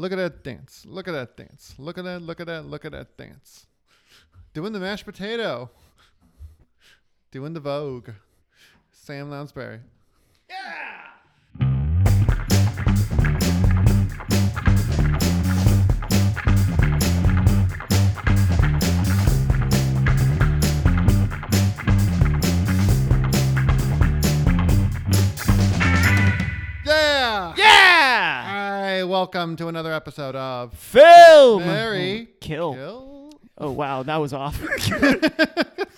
Look at that dance. Look at that dance. Look at that. Look at that. Look at that dance. Doing the mashed potato. Doing the Vogue. Sam Lounsbury. Welcome to another episode of Film! Marry Kill. Kill. Oh, wow, that was off.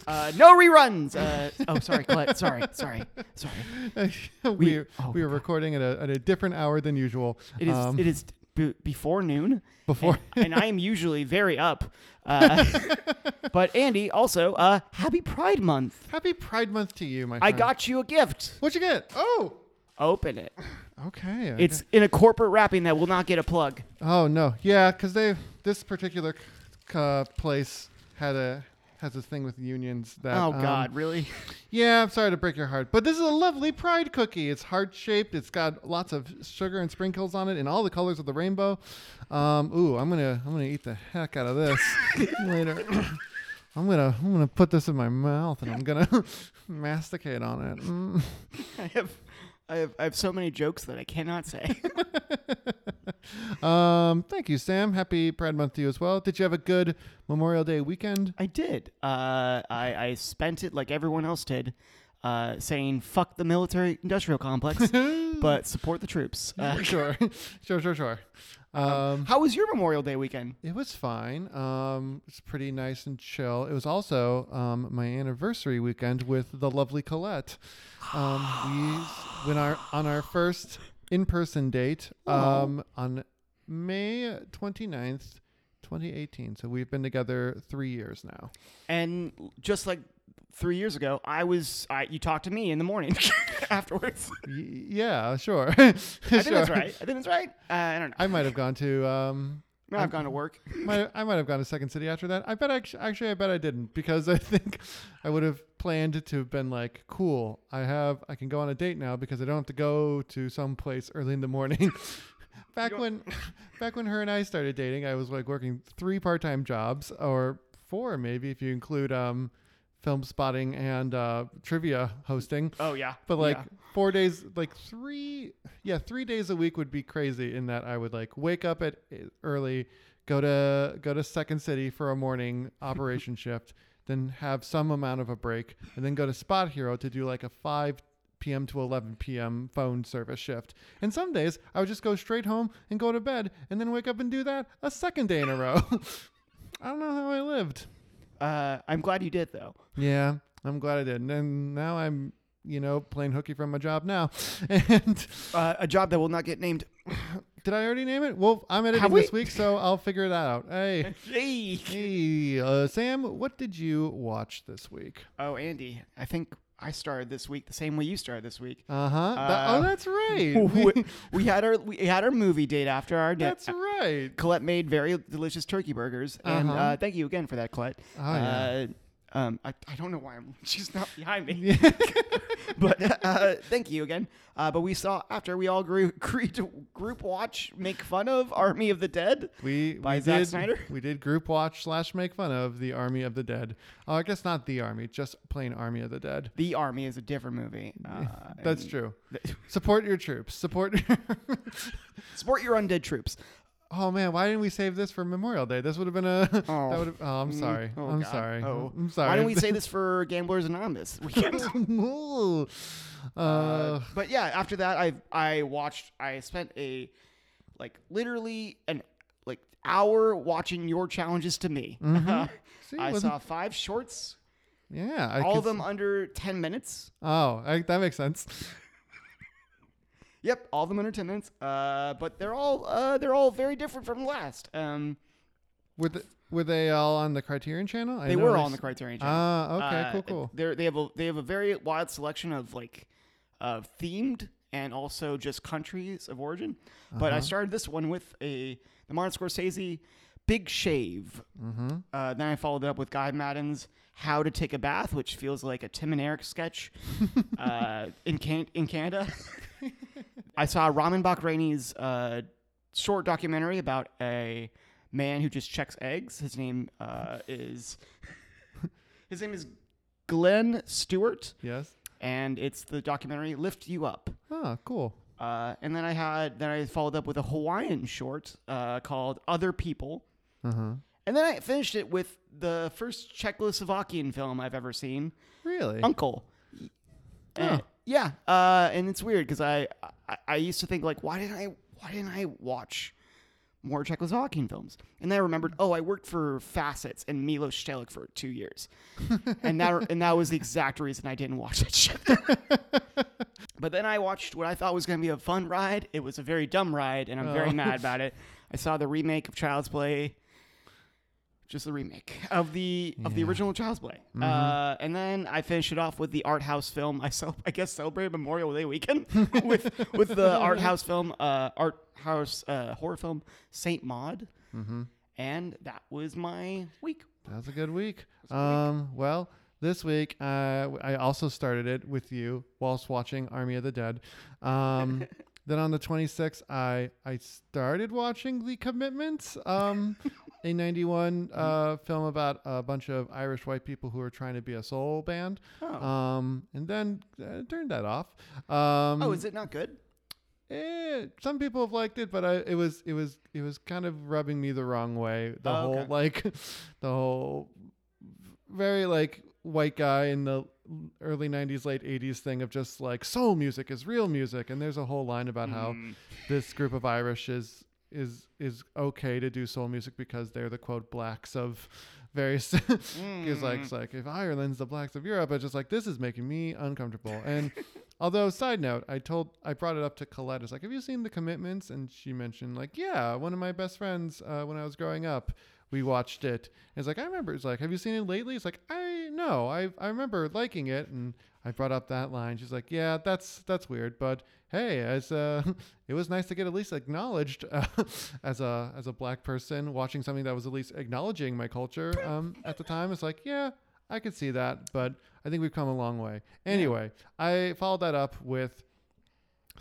uh, no reruns. Uh, oh, sorry, Colette. Sorry, sorry, sorry. we oh we were recording at a, at a different hour than usual. It is, Um, it is b- before noon. before. And, and I am usually very up. Uh, but, Andy, also, uh, happy Pride Month. Happy Pride Month to you, my I got you a gift. What'd you get? Oh. Open it. Okay. I It's in a corporate wrapping that will not get a plug. Oh no, yeah, because they this particular c- uh, place had a has a thing with unions that. Oh, um, God, really? Yeah, I'm sorry to break your heart, but this is a lovely pride cookie. It's heart shaped. It's got lots of sugar and sprinkles on it, in all the colors of the rainbow. Um, ooh, I'm gonna I'm gonna eat the heck out of this later. I'm gonna I'm gonna put this in my mouth and I'm gonna masticate on it. Mm. I have, I have, I have so many jokes that I cannot say. Um, thank you, Sam. Happy Pride Month to you as well. Did you have a good Memorial Day weekend? I did. Uh, I, I spent it like everyone else did, uh, saying "fuck the military-industrial complex," but support the troops. Uh, sure, sure, sure, sure. Um, how was your Memorial Day weekend? it was fine. Um, it's pretty nice and chill. It was also um, my anniversary weekend with the lovely Colette. Um, we went our on our first in-person date um, on May 29th, 2018. So we've been together three years now. And just like three years ago, I was. I, you talked to me in the morning afterwards. Y- yeah, sure. I think that's right. I think that's right. Uh, I don't know. I might have gone to um, No, I've gone to work. might, I might have gone to Second City after that. I bet actually, actually I bet I didn't because I think I would have planned to have been like, cool. I have I can go on a date now because I don't have to go to some place early in the morning. Back when back when her and I started dating, I was like working three part time jobs or four maybe if you include um Filmspotting and uh, trivia hosting. Oh yeah. But like Yeah. four days, like three, yeah, three days a week would be crazy. In that I would like wake up at eh, early, go to go to Second City for a morning operation shift, then have some amount of a break, and then go to SpotHero to do like a five p.m. to 11 p.m. phone service shift. And some days I would just go straight home and go to bed, and then wake up and do that a second day in a row. I don't know how I lived. Uh, I'm glad you did though. Yeah, I'm glad I did. And then now I'm, you know, playing hooky from my job now. And Uh, a job that will not get named. did I already name it? Well, I'm editing Have this week, so I'll figure that out. Hey, Hey. hey, uh, Sam, what did you watch this week? Oh, Andy, I think I started this week the same way you started this week. Uh-huh. Uh, oh, that's right. we, We- we had our we had our movie date after our date. that's right. Colette made very delicious turkey burgers, and Uh-huh. uh, thank you again for that, Colette. Oh, yeah. Uh, um, I, I don't know why I'm she's not behind me, but uh, thank you again. Uh, but we saw after we all grew, agreed to group watch, make fun of Army of the Dead. We, By we Zack did, Snyder? We did group watch slash make fun of the Army of the Dead. Oh, I guess not the Army, just plain Army of the Dead. The Army is a different movie. Uh, That's true. th- Support your troops. Support. Support your undead troops. Oh man, why didn't we save this for Memorial Day? This would have been a. Oh. That would have. Oh, I'm Mm, sorry. oh, I'm God. sorry. Oh. I'm sorry. Why don't we say this for Gamblers Anonymous? We can't. Uh, Uh, but yeah, after that, I I watched. I spent a like literally an like hour watching your challenges to me. Mm-hmm. See, I saw five shorts, yeah. I all of them under ten minutes. Oh, I, that makes sense. Yep, all of them under ten minutes. Uh, but they're all uh, they're all very different from the last. Um, Were the, were they all on the Criterion Channel? I they were all on the Criterion Channel. Ah, okay, Uh, cool, cool. They're, they have a they have a very wide selection of like of themed and also just countries of origin. But I Uh-huh. started this one with a the Martin Scorsese Big Shave. Mm-hmm. Uh, then I followed it up with Guy Maddin's How to Take a Bath, which feels like a Tim and Eric sketch uh, in can- in Canada. I saw Ramin Bahrani's uh, short documentary about a man who just checks eggs. His name uh, is his name is Glenn Stewart, Yes. and it's the documentary "Lift You Up." Oh, cool. Uh, and then I had then I followed up with a Hawaiian short uh, called "Other People." Uh huh. And then I finished it with the first Czechoslovakian film I've ever seen, Really? Uncle. Huh. Uh, yeah, uh, and it's weird because I, I I used to think like why didn't I why didn't I watch more Czechoslovakian films? And then I remembered oh I worked for Facets and Milos Stehlik for two years, and that and that was the exact reason I didn't watch that shit. but then I watched what I thought was going to be a fun ride. It was a very dumb ride, and I'm very Oh. mad about it. I saw the remake of Child's Play just the remake of the of the Yeah. original Child's Play. Mhm. Uh, and then I finished it off with the art house film. I cel- I guess celebrated Memorial Day weekend with with the art house film, uh, art house uh, horror film Saint Maud, Mm-hmm. and that was my week. That was a good week. a good week. Um, well, this week uh, I also started it with you whilst watching Army of the Dead. Um, then on the 26th, I I started watching The Commitments, um, a 91 uh, film about a bunch of Irish white people who are trying to be a soul band. Oh, Um, and then uh, turned that off. Um, oh, is it not good? Eh, some people have liked it, but I, it was it was it was kind of rubbing me the wrong way. The Oh, whole okay. like the whole very like white guy in the early 90s late 80s thing of just like soul music is real music and there's a whole line about how Mm. this group of Irish is is is okay to do soul music because they're the quote blacks of various because like Mm. it's like if Ireland's the blacks of Europe, it's just like this is making me uncomfortable. And although side note, I told I brought it up to Colette. It's like, have you seen the Commitments? And she mentioned like, yeah, one of my best friends uh, when I was growing up, we watched it. And it's like I remember. It's like, have you seen it lately? It's like I no, I I remember liking it, and I brought up that line. She's like, yeah, that's that's weird, but hey, as uh, it was nice to get at least acknowledged uh, as a as a black person watching something that was at least acknowledging my culture um, at the time. It's like, yeah, I could see that, but I think we've come a long way. Anyway, I followed that up with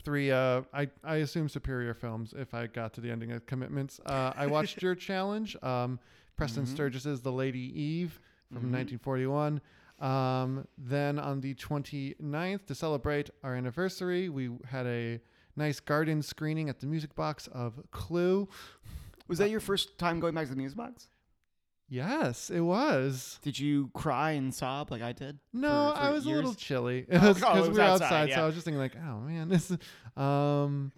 three uh I, I assume superior films if I got to the ending of commitments. Uh I watched your challenge, um Preston Mhm. Sturges's The Lady Eve from Mhm. 1941. Um then on the 29th to celebrate our anniversary, we had a nice garden screening at the music box of Clue. Was that your first time going back to the music box? Yes, it was. Did you cry and sob like I did? No, for- for I was a little years? chilly Oh, because oh, it we were outside, outside. yeah. So I was just thinking like, oh man, this. Is, um,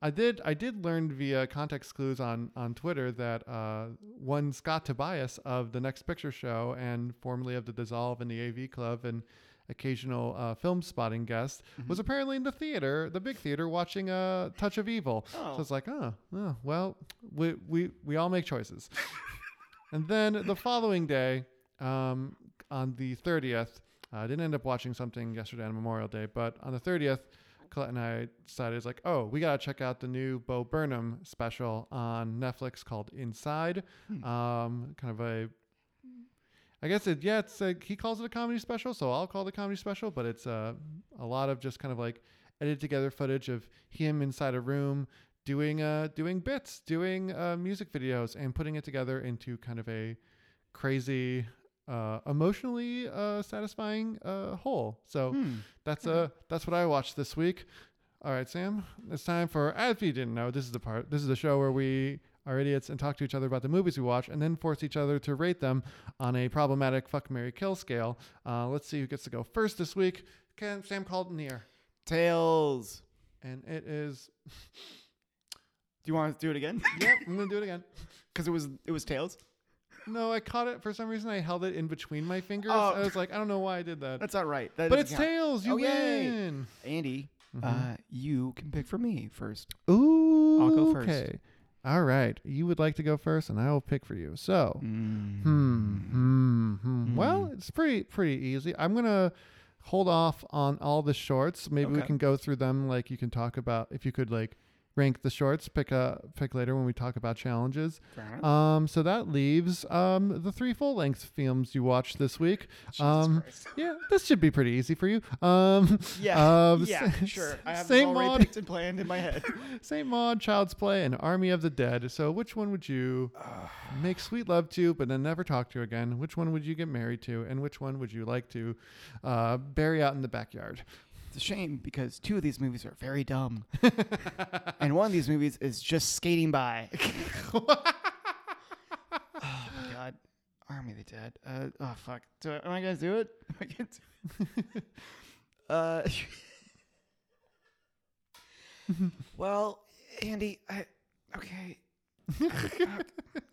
I did I did learn via context clues on on Twitter that uh, one Scott Tobias of the Next Picture Show and formerly of the Dissolve and the AV Club and occasional uh, Filmspotting guest Mm-hmm. was apparently in the theater, the big theater, watching uh, Touch of Evil. Oh. So it's like, oh, oh, well, we we we all make choices. and then the following day, um, on the thirtieth, I didn't end up watching something yesterday on Memorial Day, but on the thirtieth, Colette and I decided it's like, oh, we gotta check out the new Bo Burnham special on Netflix called Inside. Hmm. Um, kind of a I guess it yeah, it's a, he calls it a comedy special, so I'll call it a comedy special, but it's uh, a lot of just kind of like edited together footage of him inside a room doing uh doing bits, doing uh, music videos and putting it together into kind of a crazy uh emotionally uh satisfying uh whole. So Hmm. that's uh that's what I watched this week. All right, Sam. It's time for as you didn't know, this is the part this is the show where we are idiots and talk to each other about the movies we watch and then force each other to rate them on a problematic fuck Mary Kill scale. Uh, let's see who gets to go first this week. Can Sam called near. Tails. And it is Do you want to do it again? Yep, I'm gonna do it again. Because it was it was tails. No, I caught it for some reason I held it in between my fingers. Oh. I was like, I don't know why I did that. That's not right. That but it's count. tails, you Oh, yay. win. Andy, Mhm. uh, you can pick for me first. Ooh, I'll go first. Okay. All right. You would like to go first, and I will pick for you. So, Mm. hmm, hmm, hmm. Well, Hmm. it's pretty pretty easy. I'm gonna hold off on all the shorts. Maybe we can go through them. Like you can talk about if you could like rank the shorts. Pick a pick later when we talk about challenges. Um, so that leaves um the three full length films you watched this week. Um, Yeah, this should be pretty easy for you. Um, Yeah, um, yeah, s- sure. I have them already Maud, picked and planned in my head. Saint Maud, Child's Play, and Army of the Dead. So which one would you make sweet love to, but then never talk to again? Which one would you get married to, and which one would you like to uh, bury out in the backyard? It's a shame because two of these movies are very dumb, and one of these movies is just skating by. oh my god, Army of the Dead. Uh, oh fuck, do I, am I gonna do it? Am I gonna do uh, well, Andy, I okay.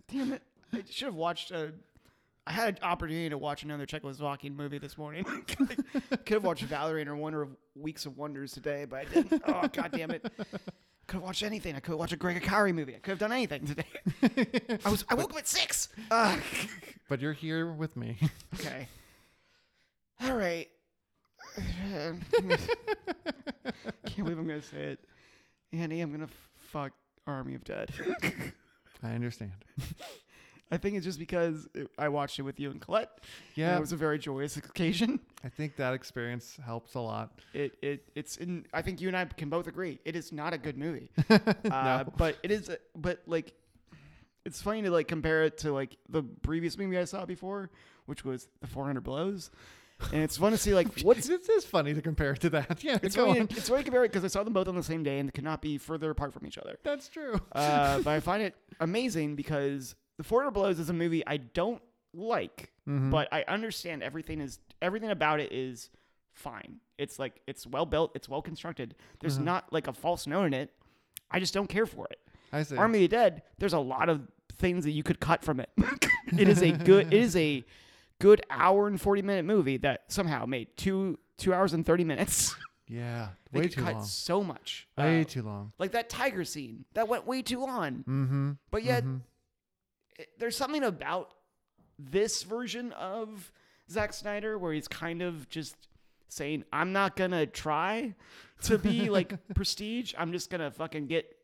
Damn it! I should have watched. Uh, I had an opportunity to watch another Czechoslovakian movie this morning. Could have watched Valerie and her Wonder of Weeks of Wonders today, but I didn't. Oh god damn it! Could have watched anything. I could have watched a Greg Akari movie. I could have done anything today. I was. I woke up at six. Uh, But you're here with me. okay. All right. Can't believe I'm gonna say it, Andy. I'm gonna fuck Army of Dead. I understand. I think it's just because it, I watched it with you and Colette. and Yeah, it was a very joyous occasion. I think that experience helps a lot. It it it's in. I think you and I can both agree it is not a good movie. no. Uh, but it is. But like, it's funny to like compare it to like the previous movie I saw before, which was The 400 Blows, and it's fun to see like what's. This is funny to compare it to that. Yeah, It's funny, it's funny to compare it because I saw them both on the same day and they could not be further apart from each other. That's true. Uh, but I find it amazing because The 400 Blows is a movie I don't like, Mhm. but I understand everything is everything about it is fine. It's like it's well built, it's well constructed. There's Mhm. not like a false note in it. I just don't care for it. I see. Army of the Dead, there's a lot of things that you could cut from it. it is a good it is a good hour and 40 minute movie that somehow made 2 2 hours and 30 minutes. yeah, They way too cut long. so much. Way Uh, too long. like that tiger scene that went way too long. Mm-hmm. But yet Mhm. There's something about this version of Zack Snyder where he's kind of just saying, I'm not gonna try to be like prestige. I'm just gonna fucking get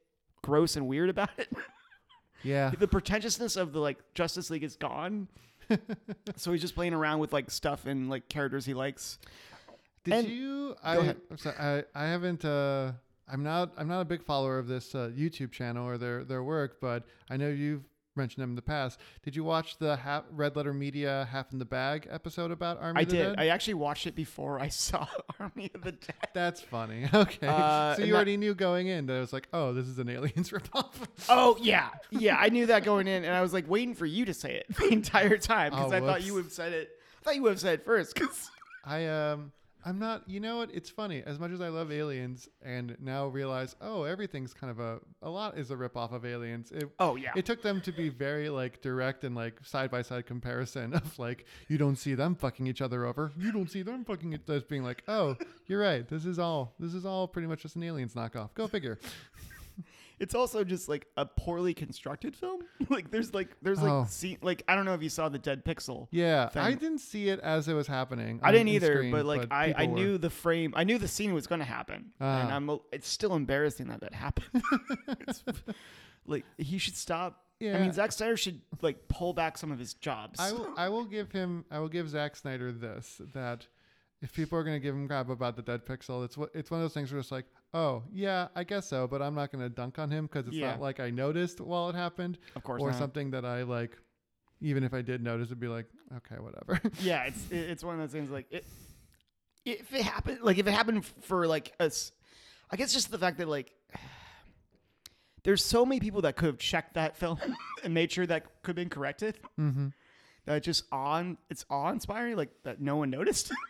gross and weird about it. yeah, the pretentiousness of the like Justice League is gone. so he's just playing around with like stuff and like characters he likes. Did And- you? I, I'm sorry, I I haven't. Uh, I'm not. I'm not a big follower of this uh, YouTube channel or their their work, but I know you've mentioned them in the past. Did you watch the ha- Red Letter Media Half in the Bag episode about Army I of the did. Dead? I actually watched it before I saw Army of the Dead. That's funny. Okay, Uh, so you that- already knew going in that it was like, oh, this is an Aliens ripoff. Oh yeah, yeah. I knew that going in, and I was like waiting for you to say it the entire time because Oh, I thought you would have said it. I thought you would have said it first. Because I um I'm not you know what? It's funny. As much as I love aliens and now realize oh everything's kind of a a lot is a rip off of aliens it oh yeah, it took them to be very like direct and like side by side comparison of like you don't see them fucking each other over. You don't see them fucking it as being like oh you're right. This is all this is all pretty much just an aliens knockoff. Go figure it's also just like a poorly constructed film. like there's like there's like Oh. scene like I don't know if you saw the Dead Pixel. yeah I didn't see it as it was happening I didn't either, screen, but like I, I people were. knew the frame. I knew the scene was going to happen, and Ah. I'm. It's still embarrassing that that happened. It's- like he should stop. yeah. I mean, Zack Snyder should like pull back some of his jobs. I will, I will give him I will give Zack Snyder this that if people are gonna give him crap about the dead pixel, it's what it's one of those things where it's like, oh yeah, I guess so, but I'm not gonna dunk on him because it's Yeah. not like I noticed while it happened of course, or not. something that I like. Even if I did notice, it'd be like, okay, whatever. Yeah, it's it- it's one of those things like it. If it happened, like if it happened f- for like us, I guess just the fact that like there's so many people that could have checked that film and made sure that could have been corrected. mm-hmm. That just on it's awe inspiring, like that no one noticed.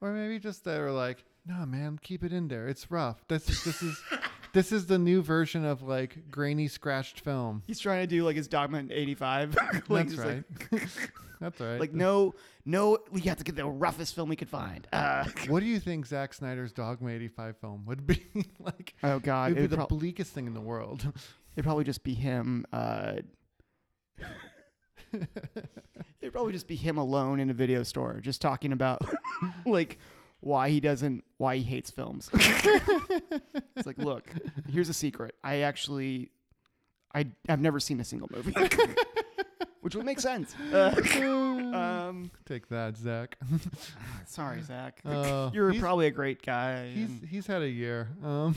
Or maybe just they were like, no man, keep it in there. It's rough. This this is this is the new version of like grainy scratched film. He's trying to do like his Dogma in '85. like, That's right. Like, That's right. like no, no, we have to get the roughest film we could find. Uh, what do you think Zack Snyder's Dogma 85 film would be like? oh God, It would be it'd, the prob- bleakest thing in the world. it'd probably just be him. Uh, it'd probably just be him alone in a video store, just talking about like why he doesn't why he hates films. it's like, look, here's a secret. I actually I I've never seen a single movie. Which would make sense. Uh, um, Take that, Zach. sorry, Zach. Uh, You're probably a great guy. He's and- he's had a year. Um,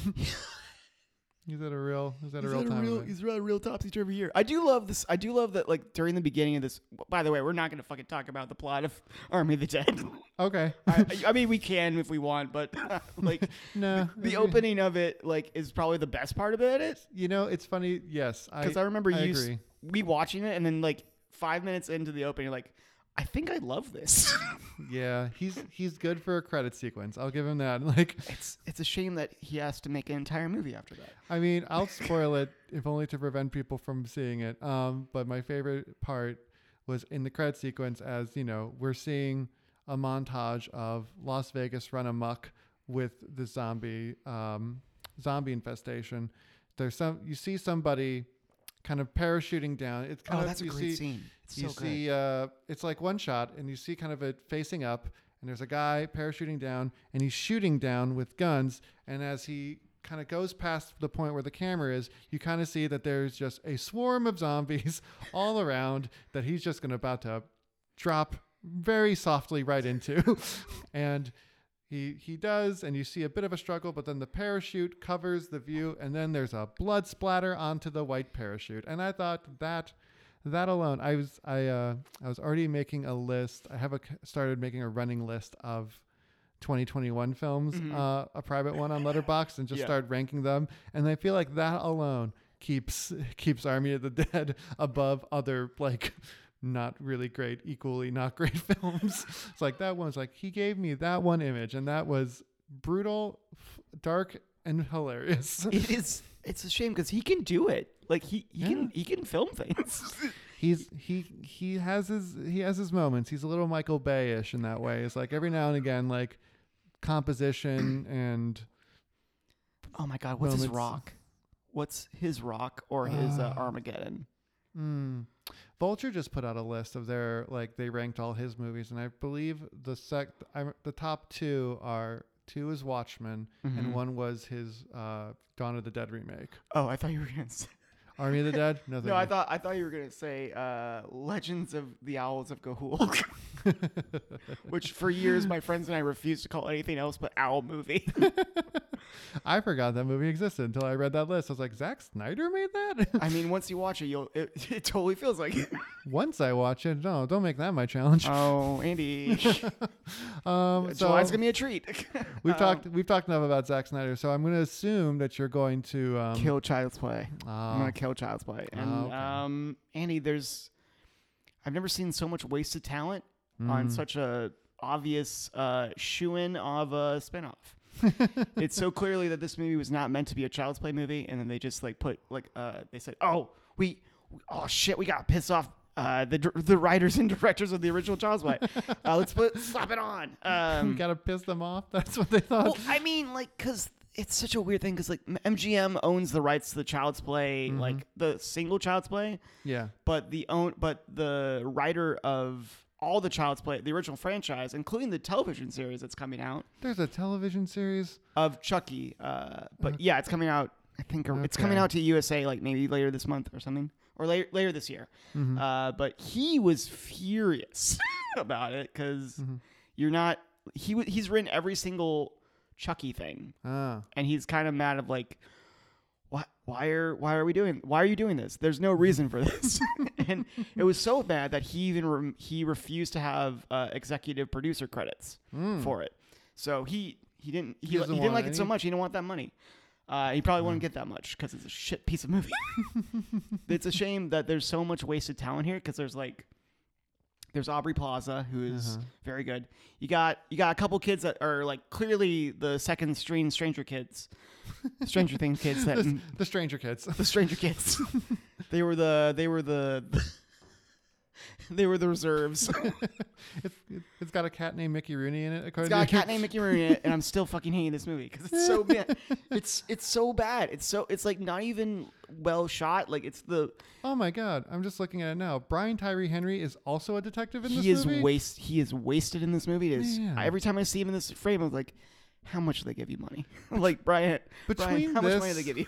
he's had a real he's had a He's real had time. real, he's had a real topsy turvy year. I do love this. I do love that. Like during the beginning of this. By the way, we're not going to fucking talk about the plot of Army of the Dead. Okay. I, I mean, we can if we want, but like no. the opening of it, like, is probably the best part about it. You know, it's funny. Yes, Because I, remember I you, agree. we watching it, and then like five minutes into the opening, like, I think I love this. Yeah, he's he's good for a credit sequence. I'll give him that. Like, it's it's a shame that he has to make an entire movie after that. I mean, I'll spoil it if only to prevent people from seeing it. Um, but my favorite part was in the credit sequence, as you know, we're seeing a montage of Las Vegas run amok with the zombie um, zombie infestation. There's some you see somebody kind of parachuting down. It's kind Oh, of that's a you great see, scene. It's you so good. see uh, it's like one shot and you see kind of it facing up and there's a guy parachuting down and he's shooting down with guns and as he kind of goes past the point where the camera is you kind of see that there's just a swarm of zombies all around that he's just going to about to drop very softly right into and he he does and you see a bit of a struggle but then the parachute covers the view and then there's a blood splatter onto the white parachute and i thought that that alone i was i uh i was already making a list i have a started making a running list of 2021 films Mhm. uh a private one on Letterboxd and just Yeah. started ranking them and i feel like that alone keeps keeps army of the dead above other like not really great equally not great films it's like that one's like he gave me that one image and that was brutal f- dark and hilarious it is. It's a shame because he can do it. Like he, he Yeah. can he can film things. he's he he has his he has his moments he's a little michael bay-ish in that way it's like every now and again like composition and oh my god, what's his rock? What's his rock or his uh, Uh, Armageddon? Mm. Vulture just put out a list of their like they ranked all his movies, and I believe the sec I, the top two are two is Watchmen, Mhm. and one was his uh, Dawn of the Dead remake. Oh, I thought you were gonna say. Army of the Dead. No, No, I thought I thought you were gonna say uh, Legends of the Owls of Ga'Hoole, which for years my friends and I refused to call anything else but Owl movie. I forgot that movie existed until I read that list. I was like, Zack Snyder made that. I mean, once you watch it, you'll it, it totally feels like it. Once I watch it, no, don't make that my challenge. Oh, Andy, Um, so July's gonna be a treat. we've Um, talked we've talked enough about Zack Snyder, so I'm going to assume that you're going to um, kill Child's Play. I'm ah, gonna kill Child's Play. And Oh, okay. um, Andy, there's I've never seen so much wasted talent on mm. such a obvious uh, shoe in of a spinoff. it's so clearly that this movie was not meant to be a Child's Play movie, and then they just like put like uh, they said, oh we, oh shit, we got pissed off. Uh, the dir- the writers and directors of the original Child's Play. Uh, let's put slap it on. Um, we got to piss them off. That's what they thought. well, I mean, like, cause it's such a weird thing. Cause like MGM owns the rights to the Child's Play, Mhm. like the single Child's Play, yeah. but the own, but the writer of all the Child's Play, the original franchise, including the television series that's coming out There's a television series. of Chucky. Uh, but yeah, it's coming out. I think or it's coming out to USA like maybe later this month or something, or later later this year. Mhm. Uh, but he was furious about it because Mhm. you're not. He he's written every single Chucky thing, Ah. and he's kind of mad of like, why why are why are we doing why are you doing this? There's no reason for this, and it was so bad that he even re- he refused to have uh, executive producer credits Mm. for it. So he he didn't he, He he, didn't like it so much. He didn't want that money. Uh, he probably wouldn't get that much because it's a shit piece of movie. it's a shame that there's so much wasted talent here because there's like there's Aubrey Plaza who is Uh-huh. very good. You got you got a couple kids that are like clearly the second string Stranger Kids, Stranger Things kids that The, the Stranger Kids. the Stranger Kids. they were the they were the they were the reserves. it's, it's got a cat named Mickey Rooney in it. It's got a cat named Mickey Rooney in it, and I'm still fucking hating this movie because it's so bad. It's it's so bad. It's so it's like not even well shot. Like it's the Oh my god, I'm just looking at it now. Brian Tyree Henry is also a detective in this movie. he is waste. He is wasted in this movie. It is Man. every time I see him in this frame, I'm like, how much do they give you money? like Brian, Brian, Between how much money do they give you?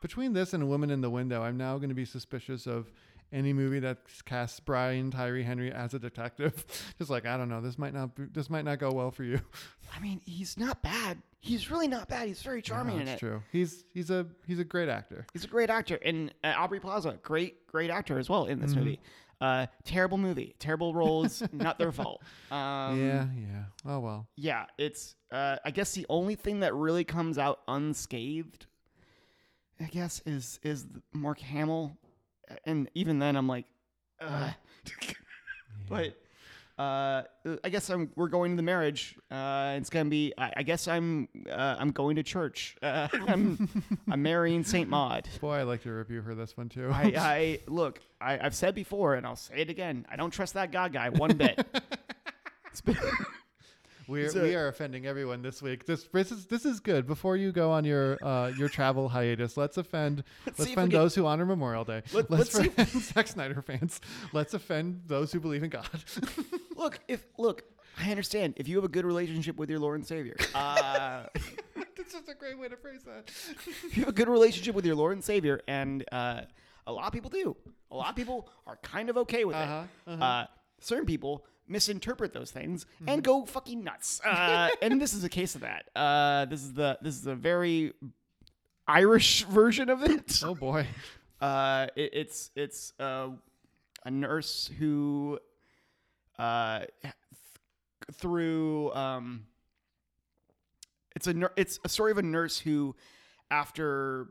Between this and A Woman in the Window, I'm now going to be suspicious of any movie that casts Brian Tyree Henry as a detective. just like I don't know, this might not be, this might not go well for you. I mean, he's not bad. He's really not bad. He's very charming No, in it. true. He's he's a he's a great actor. He's a great actor, and uh, Aubrey Plaza, great great actor as well in this Mhm. movie. Uh, terrible movie, terrible roles, not their fault. Um, yeah, yeah. Oh well. yeah, it's uh, I guess the only thing that really comes out unscathed, I guess, is is Mark Hamill, and even then I'm like, Ugh. but uh, I guess I'm we're going to the marriage. Uh, it's gonna be I, I guess I'm uh, I'm going to church. Uh, I'm I'm marrying Saint Maud. Boy, I like your review for this one too. I, I look. I, I've said before, and I'll say it again. I don't trust that God guy one bit. It's been- We're, So- we are offending everyone this week. This this is this is good. Before you go on your uh, your travel hiatus, let's offend let's, we offend can- those who honor Memorial Day. Let- let's let's offend Zack Snyder fans. Let's offend those who believe in God. look, if look, I understand if you have a good relationship with your Lord and Savior. Uh, That's just a great way to phrase that. if you have a good relationship with your Lord and Savior, and uh, a lot of people do. A lot of people are kind of okay with Uh-huh, it. uh certain people misinterpret those things Mm-hmm. and go fucking nuts. Uh, and this is a case of that. Uh, this is the this is a very Irish version of it. Oh boy. Uh, it, it's it's uh, a nurse who uh, th- through um, it's a it's a story of a nurse who after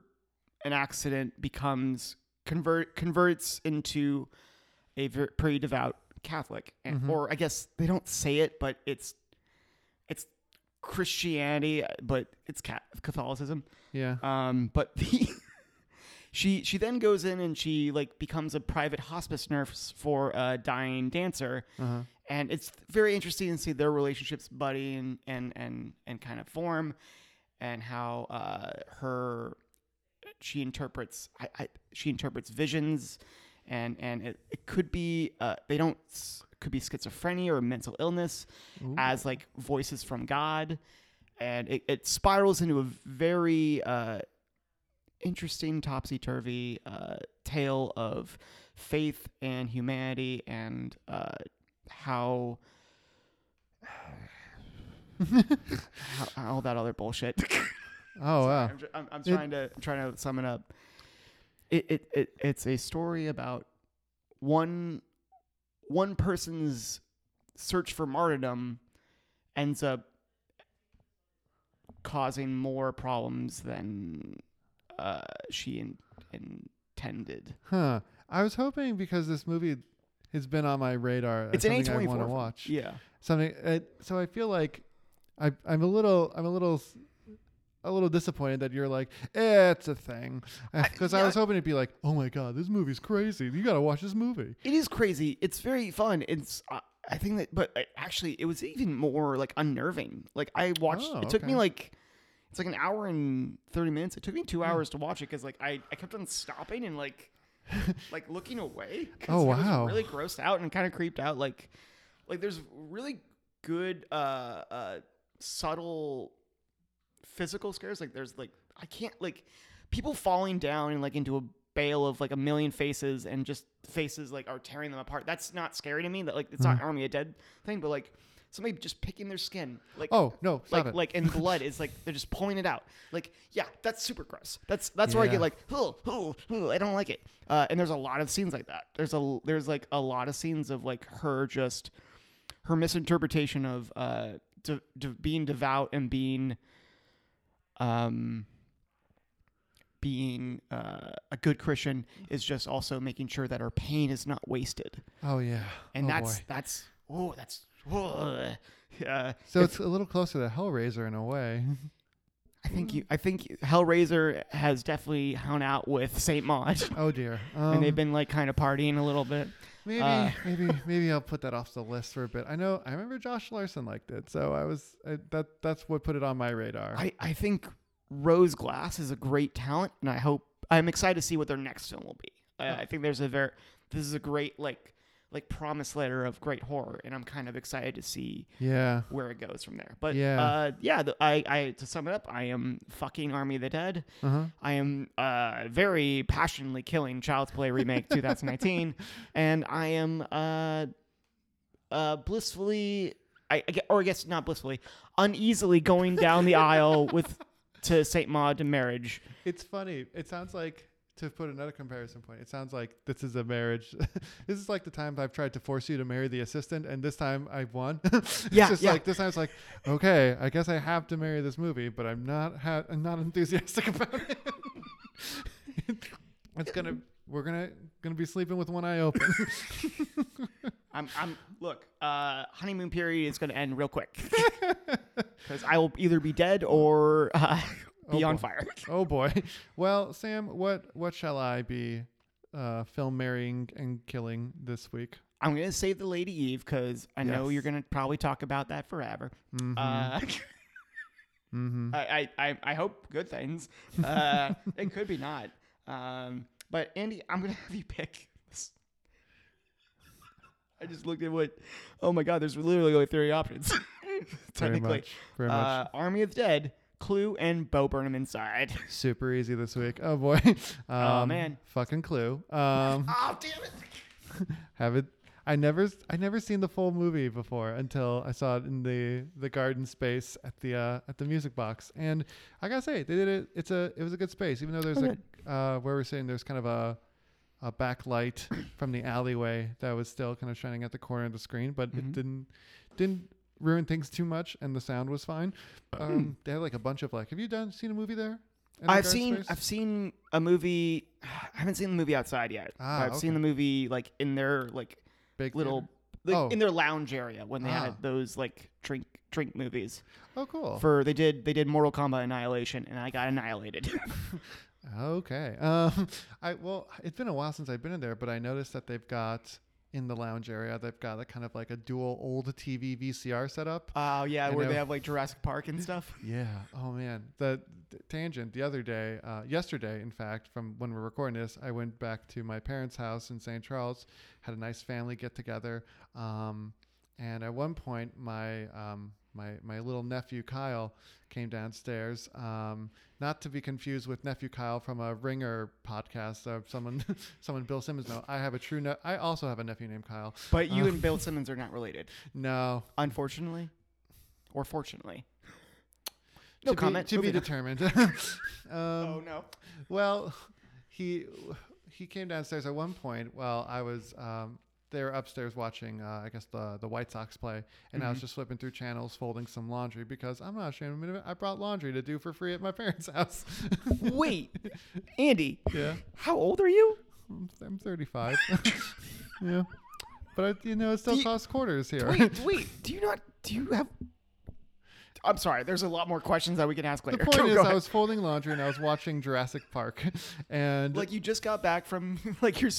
an accident becomes convert converts into a ver- pretty devout Catholic, and, or I guess they don't say it, but it's it's Christianity, but it's Catholicism. Yeah. Um, but the she she then goes in and she like becomes a private hospice nurse for a dying dancer, Uh-huh. and it's very interesting to see their relationships buddy and and and and kind of form, and how uh, her she interprets I, I she interprets visions, and and it, it could be uh, they don't could be schizophrenia or mental illness Ooh. as like voices from God, and it, it spirals into a very uh, interesting topsy turvy uh, tale of faith and humanity and uh, how. how, all that other bullshit. Oh wow. I'm, I'm, I'm It- trying to I'm trying to sum it up. It, it it it's a story about one one person's search for martyrdom ends up causing more problems than uh, she in, intended. Huh. I was hoping because this movie has been on my radar. It's an something I A24 want to watch. Yeah. Something. Uh, so I feel like I I'm a little I'm a little a little disappointed that you're like eh, it's a thing because I, yeah. was hoping it'd be like oh my god this movie's crazy you gotta watch this movie. It is crazy. It's very fun. It's uh, I think that, but uh, actually, it was even more like unnerving. Like I watched. Oh, it took me like it's like an hour and thirty minutes. It took me two hours to watch it because like I I kept on stopping and like like looking away. Oh, I wow. really grossed out and kind of creeped out. Like like there's really good uh uh subtle physical scares. Like there's like I can't like people falling down and like into a bale of like a million faces and just faces like are tearing them apart. That's not scary to me. That like it's not Army of Dead thing, but like somebody just picking their skin. Like Oh no like it. like and blood is like they're just pulling it out. Like yeah, that's super gross. That's that's where I get like oh oh oh I don't like it. Uh, and there's a lot of scenes like that. There's a there's like a lot of scenes of like her just her misinterpretation of uh de- de- being devout and being um being uh, a good Christian is just also making sure that our pain is not wasted. oh yeah. And oh, that's boy. that's oh that's oh, uh, so if- it's a little closer to Hellraiser in a way. I think you I think Hellraiser has definitely hung out with Saint Maud. oh dear. and they've Um, been like kind of partying a little bit. Maybe, Uh, maybe, maybe I'll put that off the list for a bit. I know, I remember Josh Larsen liked it, so I was I, that. That's what put it on my radar. I, I think Rose Glass is a great talent, and I hope I'm excited to see what their next film will be. Uh, I think there's a very this is a great like like promise letter of great horror, and I'm kind of excited to see yeah, where it goes from there. But Yeah. uh, yeah, the, I, I to sum it up, I am fucking Army of the Dead. uh huh. I am uh, very passionately killing Child's Play remake 2019, and I am uh, uh, blissfully, I, I or I guess not blissfully, uneasily going down the aisle with to Saint Maud to marriage. It's funny. It sounds like to put another comparison point. It sounds like this is a marriage. this is like the time I've tried to force you to marry the assistant, and this time I've won. it's Yeah, just yeah. like this time it's like, okay, I guess I have to marry this movie, but I'm not ha- I'm not enthusiastic about it. it's gonna we're gonna gonna be sleeping with one eye open. I'm, I'm look, uh, honeymoon period is going to end real quick because I will either be dead or uh, be Oh, on fire. oh boy. Well, Sam, what what shall I be uh, film marrying and killing this week? I'm going to save the Lady Eve because I know you're going to probably talk about that forever. Mm-hmm. Uh, mm-hmm. I, I, I, I hope good things. Uh, it could be not. Um, but Andy, I'm gonna have you pick. This. I just looked at what. Oh my God! There's literally only three options. Very Technically, much. Very uh, much. Army of the Dead, Clue, and Bo Burnham Inside. Super easy this week. Oh boy. Um, Oh, man. Fucking Clue. Um, oh damn it! have it. I never, I never seen the full movie before until I saw it in the the garden space at the uh, at the music box, and I gotta say they did it. It's a, it was a good space, even though there's Oh, a uh, where we're sitting. There's kind of a a backlight from the alleyway that was still kind of shining at the corner of the screen, but it Mhm. didn't didn't ruin things too much, and the sound was fine. Um, they had like a bunch of like. Have you done seen a movie there? in I've seen space? I've seen a movie. I haven't seen the movie outside yet. Ah, I've seen the movie like in their like Big little like, Oh. in their lounge area when they Ah. had those like drink drink movies. Oh, cool. For they did they did Mortal Kombat Annihilation and I got annihilated. Okay. Um, I well, it's been a while since I've been in there, but I noticed that they've got in the lounge area, they've got a kind of like a dual old TV VCR setup. Oh yeah, I where they have like Jurassic Park and stuff. Yeah. Oh man, the, the tangent. The other day, uh, yesterday, in fact, from when we're recording this, I went back to my parents' house in St. Charles, had a nice family get together, um, and at one point, my um, my my little nephew Kyle came downstairs. Um, not to be confused with nephew Kyle from a Ringer podcast. Uh, someone, someone Bill Simmons. No, I have a true. Ne- I also have a nephew named Kyle. But you Uh, and Bill Simmons are not related, No, unfortunately, or fortunately. No to be- comment. to be on. determined. um, oh no. Well, he he came downstairs at one point while I was um, they were upstairs watching uh, I guess the the White Sox play, and I was Mhm. just flipping through channels, folding some laundry because I'm not ashamed of it. I brought laundry to do for free at my parents' house. Wait, Andy, yeah, how old are you? I'm, I'm 35. yeah, but I, you know it still you- costs quarters here. Wait, wait. Do you not? Do you have? I'm sorry. There's a lot more questions that we can ask later. the point Go- is, go I was folding laundry and I was watching Jurassic Park, and like you just got back from like you're.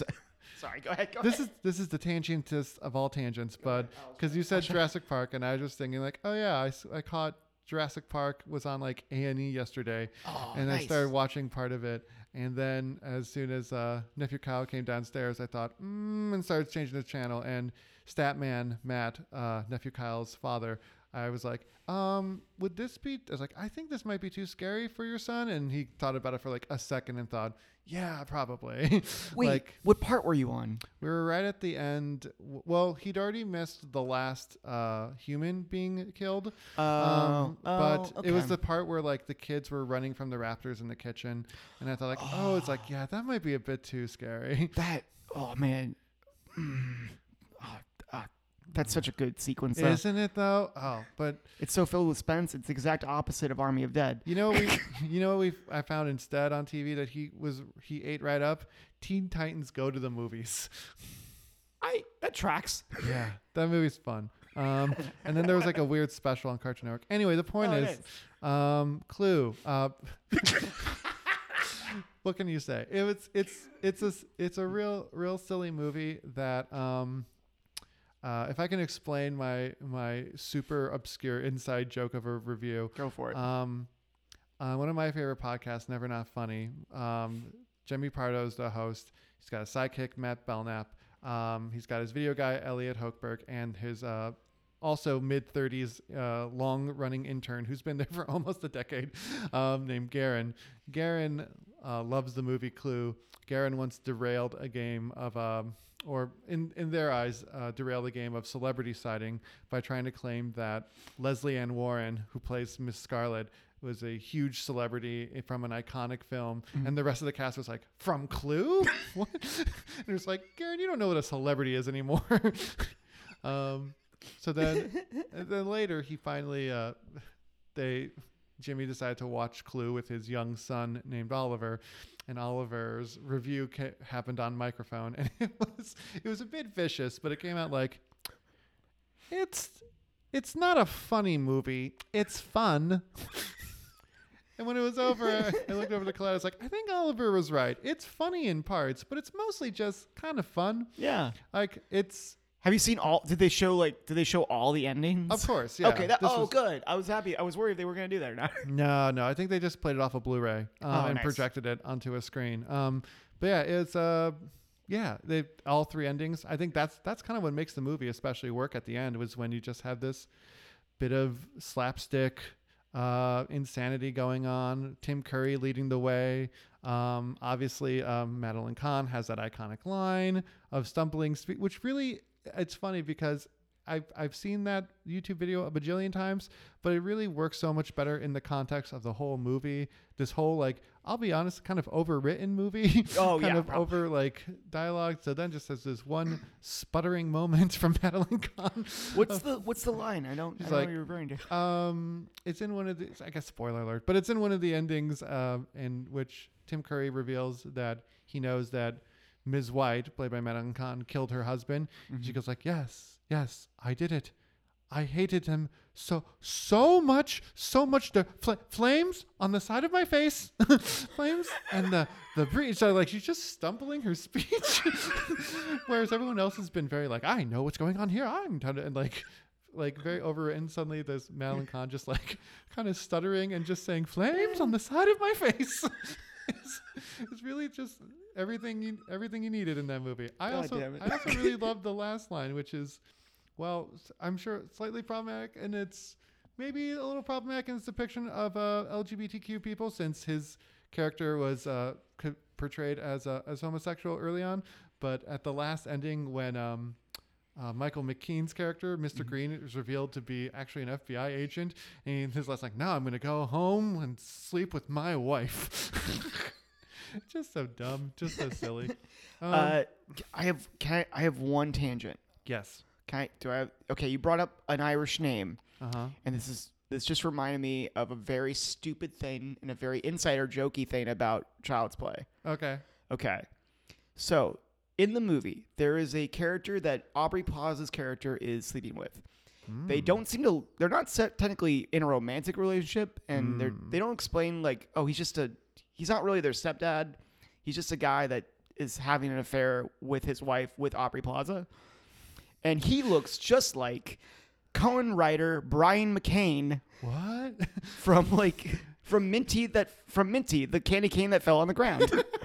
Sorry. Go ahead. Go this ahead. is this is the tangentist of all tangents, bud. Because you said Jurassic Park, and I was just thinking like, oh yeah, I, I caught Jurassic Park was on like A and E yesterday, Oh, and I started watching part of it. And then as soon as uh, nephew Kyle came downstairs, I thought, mm, and started changing the channel. And Statman Matt, uh, nephew Kyle's father, I was like, um, would this be? I was like, I think this might be too scary for your son. And he thought about it for like a second and thought, yeah, probably. Wait. like what part were you on? we were right at the end. Well, he'd already missed the last uh, human being killed. Um, but it was the part where like the kids were running from the raptors in the kitchen, and I thought like, oh, it's like yeah, that might be a bit too scary. that. Oh man. Mm. That's such a good sequence. though. Isn't it though? Oh, but It's so filled with suspense. It's the exact opposite of Army of Dead. you know what we, you know what we I found instead on TV that he was he ate right up. Teen Titans Go to the Movies. I that tracks. Yeah, that movie's fun. Um, and then there was like a weird special on Cartoon Network. Anyway, the point Oh, is, um, Clue. Uh, what can you say? It was it's it's a s- it's a real real silly movie that um uh, if I can explain my my super obscure inside joke of a review, Go for it. um, uh, one of my favorite podcasts, Never Not Funny. Um, Jimmy Pardo's the host. He's got a sidekick, Matt Belknap. Um, he's got his video guy, Elliot Hochberg, and his uh, also mid 30s uh, long running intern who's been there for almost a decade um, named Garen. Garen uh, loves the movie Clue. Garen once derailed a game of, um, or in, in their eyes, uh, derailed a game of celebrity sighting by trying to claim that Lesley Ann Warren, who plays Miss Scarlet, was a huge celebrity from an iconic film, and the rest of the cast was like, "From Clue?" what? and it was like, Garen, you don't know what a celebrity is anymore. um, so then, and then later he finally, uh, they, Jimmy decided to watch Clue with his young son named Oliver, and Oliver's review ca- happened on microphone, and it was it was a bit vicious, but it came out like, it's it's not a funny movie, it's fun. And when it was over, I- looked over to Claudia. I was like, I think Oliver was right. It's funny in parts, but it's mostly just kind of fun. yeah. Like it's, Have you seen all? Did they show like? Did they show all the endings? of course, yeah. okay. That, this oh, was- good. I was happy. I was worried they were gonna do that or not. No, no. I think they just played it off a Blu-ray um, Oh, and nice. projected it onto a screen. Um, but yeah, it's uh, yeah, they all three endings. I think that's that's kind of what makes the movie especially work at the end was when you just have this bit of slapstick uh, insanity going on. Tim Curry leading the way. Um, obviously, um, Madeline Kahn has that iconic line of stumbling, spe- which really it's funny because I've I've seen that YouTube video a bajillion times, but it really works so much better in the context of the whole movie. This whole like, I'll be honest, kind of overwritten movie. Oh, kind yeah, of probably. over like dialogue. So then just has this one sputtering moment from Madeline Kahn. What's the What's the line? I don't. I don't know like- what you're referring to. Um, it's in one of the. I guess spoiler alert, but it's in one of the endings, um, in which Tim Curry reveals that he knows that Ms. White, played by Madeline Kahn, killed her husband. She mm-hmm. goes like, "Yes, yes, I did it. I hated him so so much, so much. The fl- flames on the side of my face, flames, and the the breeze. So like she's just stumbling her speech, whereas everyone else has been very like, I know what's going on here. I'm trying to and like. Like very overwritten. Suddenly, there's Madeline Kahn just like kind of stuttering and just saying "flames on the side of my face." It's, it's really just everything you everything you needed in that movie. I God also. I also really love the last line, which is, well, I'm sure slightly problematic, and it's maybe a little problematic in its depiction of uh, LGBTQ people, since his character was uh, portrayed as uh, as homosexual early on. But at the last ending, when um, uh, Michael McKean's character, mister Green, is revealed to be actually an FBI agent, and his last like, "Now I'm going to go home and sleep with my wife." just so dumb, just so silly. Um, uh, I have. Can I? I have one tangent. yes. Can I? Do I? Have, okay, you brought up an Irish name, Uh huh. and this is this just reminded me of a very stupid thing and a very insider jokey thing about Child's Play. Okay. Okay. So, in the movie, there is a character that Aubrey Plaza's character is sleeping with. They Hmm. don't seem to they're not set technically in a romantic relationship and they're Mm. they don't explain like, oh, he's just a he's not really their stepdad. He's just a guy that is having an affair with his wife with Aubrey Plaza. And he looks just like Conan writer Brian McCann What? from like from Minty that from Minty, the candy cane that fell on the ground.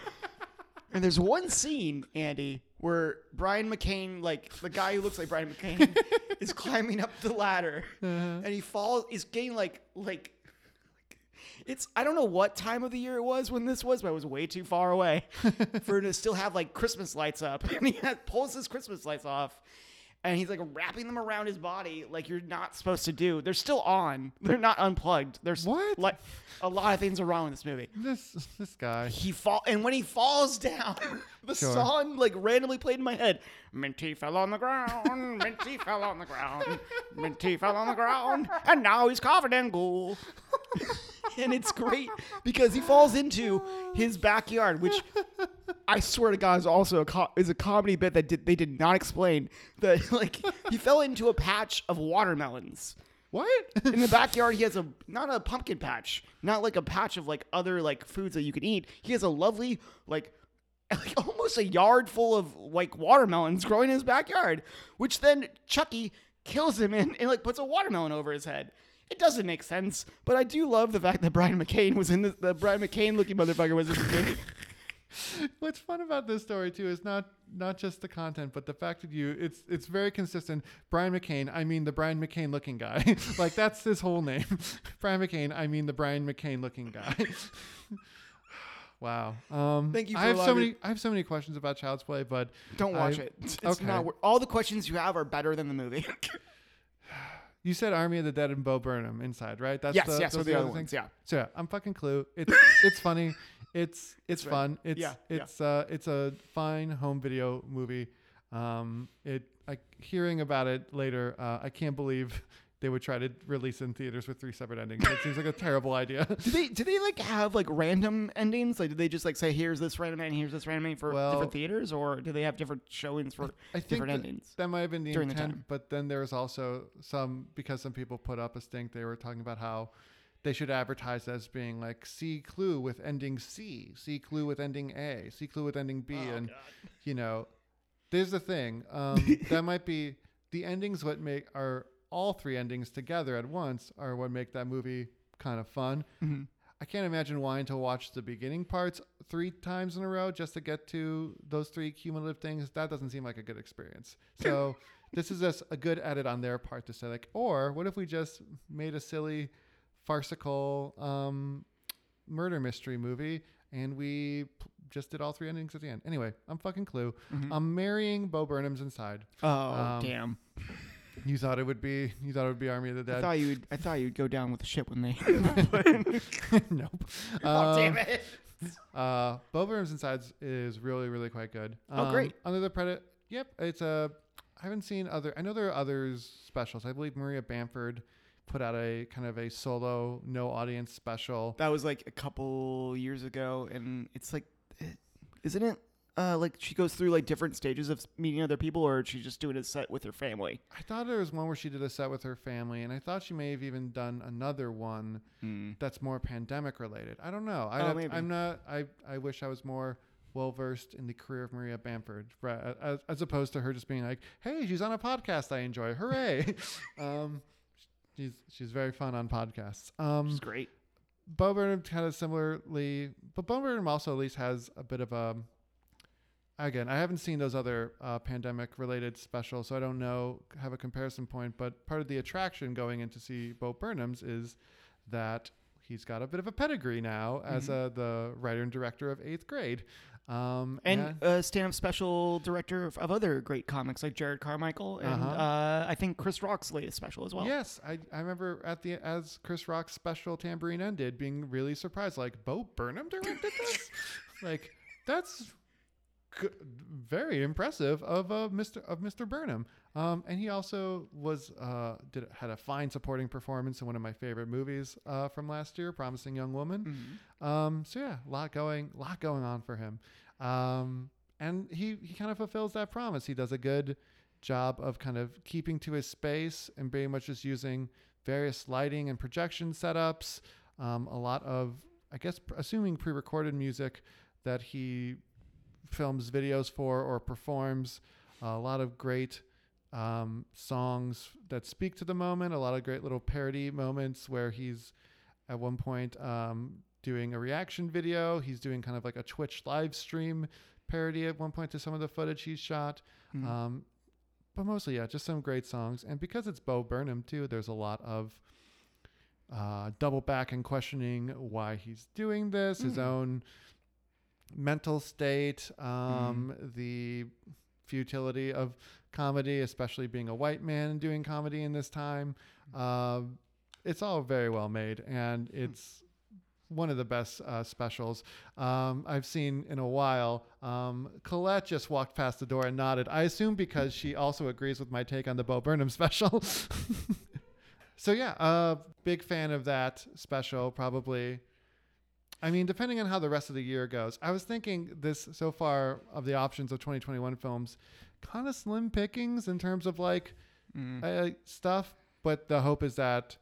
and there's one scene, Andy, where Brian McCann, like the guy who looks like Brian McCann, is climbing up the ladder, uh-huh. and he falls. He's getting like like. It's I don't know what time of the year it was when this was, but I was way too far away for him to still have like Christmas lights up, and he had, pulls his Christmas lights off, and he's like wrapping them around his body like you're not supposed to do. They're still on. They're not unplugged. There's What? Like a lot of things are wrong with this movie. this this guy. He fall and when he falls down, the Sure. song like randomly played in my head. Minty fell on the ground. Minty fell on the ground. Minty fell on the ground, and now he's covered in goo. and it's great because he falls into his backyard, which I swear to God is also a co- is a comedy bit that did, they did not explain. That like he fell into a patch of watermelons what? In the backyard, he has a not a pumpkin patch, not like a patch of like other like foods that you can eat. He has a lovely like. Like almost a yard full of like watermelons growing in his backyard, which then Chucky kills him and, and like puts a watermelon over his head. It doesn't make sense, but I do love the fact that Brian McCann was in this. The Brian McCann looking motherfucker was in this movie. What's fun about this story too is not not just the content, but the fact that you it's it's very consistent. Brian McCann, I mean the Brian McCann looking guy. like that's his whole name. Brian McCann, I mean the Brian McCann looking guy. wow. Um, Thank you I have so many I have so many questions about Child's Play, but Don't watch I- it. It's okay. not all the questions you have are better than the movie. You said Army of the Dead and Bo Burnham inside, right? That's yes, the, yes, those are the other things? ones. Yeah. So yeah, I'm fucking Clue. It's it's funny. It's it's right. fun. It's Yeah, yeah. it's uh it's a fine home video movie. Um, it like hearing about it later. Uh, I can't believe they would try to release in theaters with three separate endings. It seems like a terrible idea. Do they do they like have like random endings? Like, do they just like say here's this random ending, here's this random ending for Well- different theaters, or do they have different showings for I think different that, endings? that might have been the during the intent, but then there was also some because some people put up a stink. They were talking about how they should advertise as being like C clue with ending C, C clue with ending A, C clue with ending B, Oh, and you know, there's the thing. Um, that might be the endings. What make are all three endings together at once are what make that movie kind of fun. Mhm. I can't imagine wanting to watch the beginning parts three times in a row just to get to those three cumulative things. That doesn't seem like a good experience. So this is just a good edit on their part to say like, or what if we just made a silly, farcical um, murder mystery movie and we p- just did all three endings at the end. Anyway, I'm fucking Clue. I'm marrying Bo Burnham's Inside. Oh Um, damn! You thought it would be you thought it would be Army of the Dead. I thought you would. I thought you'd go down with the ship when they. nope. oh damn Uh, it! Uh, Bo Burnham's Insides is really, really quite good. Oh, great. Under the Predator. Yep, it's a. I haven't seen other. I know there are others specials. I believe Maria Bamford put out a kind of a solo, no audience special. That was like a couple years ago, and it's like, isn't it? Uh, like she goes through like different stages of meeting other people, or she's just doing a set with her family. I thought there was one where she did a set with her family, and I thought she may have even done another one that's more pandemic related. I don't know. I, oh, i'm not. I I wish I was more well versed in the career of Maria Bamford, as, as opposed to her just being like, "Hey, she's on a podcast I enjoy. Hooray!" um, she's she's very fun on podcasts. Um, is great. Bo Burnham kind of similarly, but Bo Burnham also at least has a bit of a. Again, I haven't seen those other uh, pandemic-related specials, so I don't know have a comparison point. But part of the attraction going in to see Bo Burnham's is that he's got a bit of a pedigree now as uh, the writer and director of Eighth Grade, um, And uh, stand-up special director of, of other great comics like Jerrod Carmichael, and Uh-huh. uh, I think Chris Rock's latest special as well. Yes, I, I remember at the as Chris Rock's special Tambourine ended, being really surprised. Like Bo Burnham directed this, like that's g- very impressive of uh, Mr. of Mr. Burnham. Um, and he also was uh, did had a fine supporting performance in one of my favorite movies uh, from last year, Promising Young Woman. Mm-hmm. Um, so yeah, a lot going, lot going on for him. Um, and he, he kind of fulfills that promise. He does a good job of kind of keeping to his space and very much just using various lighting and projection setups. Um, a lot of, I guess, assuming pre-recorded music that he films videos for or performs. a lot of great um, songs that speak to the moment. A lot of great little parody moments where he's at one point um, doing a reaction video. He's doing kind of like a Twitch live stream parody at one point to some of the footage he's shot. Mhm. Um, but mostly, yeah, just some great songs. And because it's Bo Burnham too, there's a lot of uh, double back and questioning why he's doing this, his Mm. own mental state, um, the futility of comedy, especially being a white man and doing comedy in this time. Um, it's all very well made, and it's one of the best uh, specials um, I've seen in a while. Um, Colette just walked past the door and nodded. I assume because she also agrees with my take on the Bo Burnham special. so yeah, uh, big fan of that special. Probably. I mean, depending on how the rest of the year goes, I was thinking this so far of the options of 2021 films, kind of slim pickings in terms of like Mm. uh, stuff. but the hope is that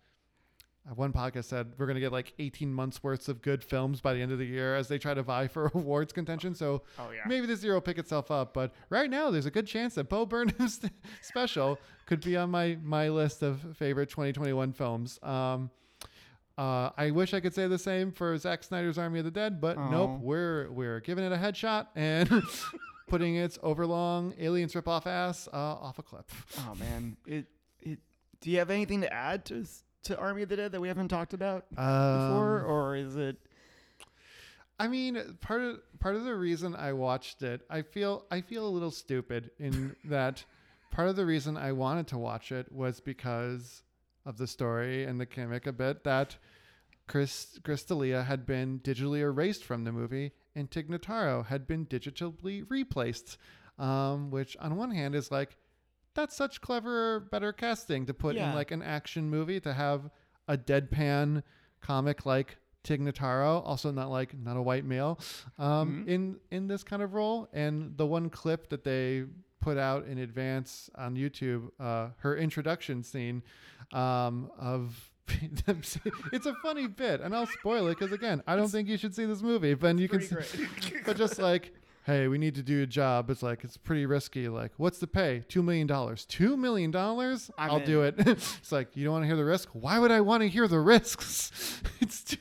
uh, one podcast said we're going to get like 18 months worth of good films by the end of the year as they try to vie for awards contention. So Oh yeah. maybe this year will pick itself up. But right now, there's a good chance that Bo Burnham's special could be on my my list of favorite 2021 films. Um, uh, I wish I could say the same for Zack Snyder's Army of the Dead, but nope. We're we're giving it a headshot and putting its overlong aliens rip off ass uh, off a cliff. Oh man. It it. Do you have anything to add to to Army of the Dead that we haven't talked about before, Um, or is it? I mean, part of part of the reason I watched it, I feel I feel a little stupid in that part of the reason I wanted to watch it was because of the story and the gimmick a bit that Chris D'Elia had been digitally erased from the movie and Tig Notaro had been digitally replaced. Um, which on one hand is like that's such clever, better casting to put Yeah. in like an action movie to have a deadpan comic like Tig Notaro, also not like not a white male, um, Mhm. in in this kind of role. And the one clip that they put out in advance on YouTube, uh, her introduction scene um, of. it's a funny bit, and I'll spoil it because again, I don't think you should see this movie. But you can, see, but just like, hey, we need to do a job. It's like it's pretty risky. Like, what's the pay? Two million dollars. Two million dollars? I'll in. do it. it's like you don't want to hear the risk. Why would I want to hear the risks? it's too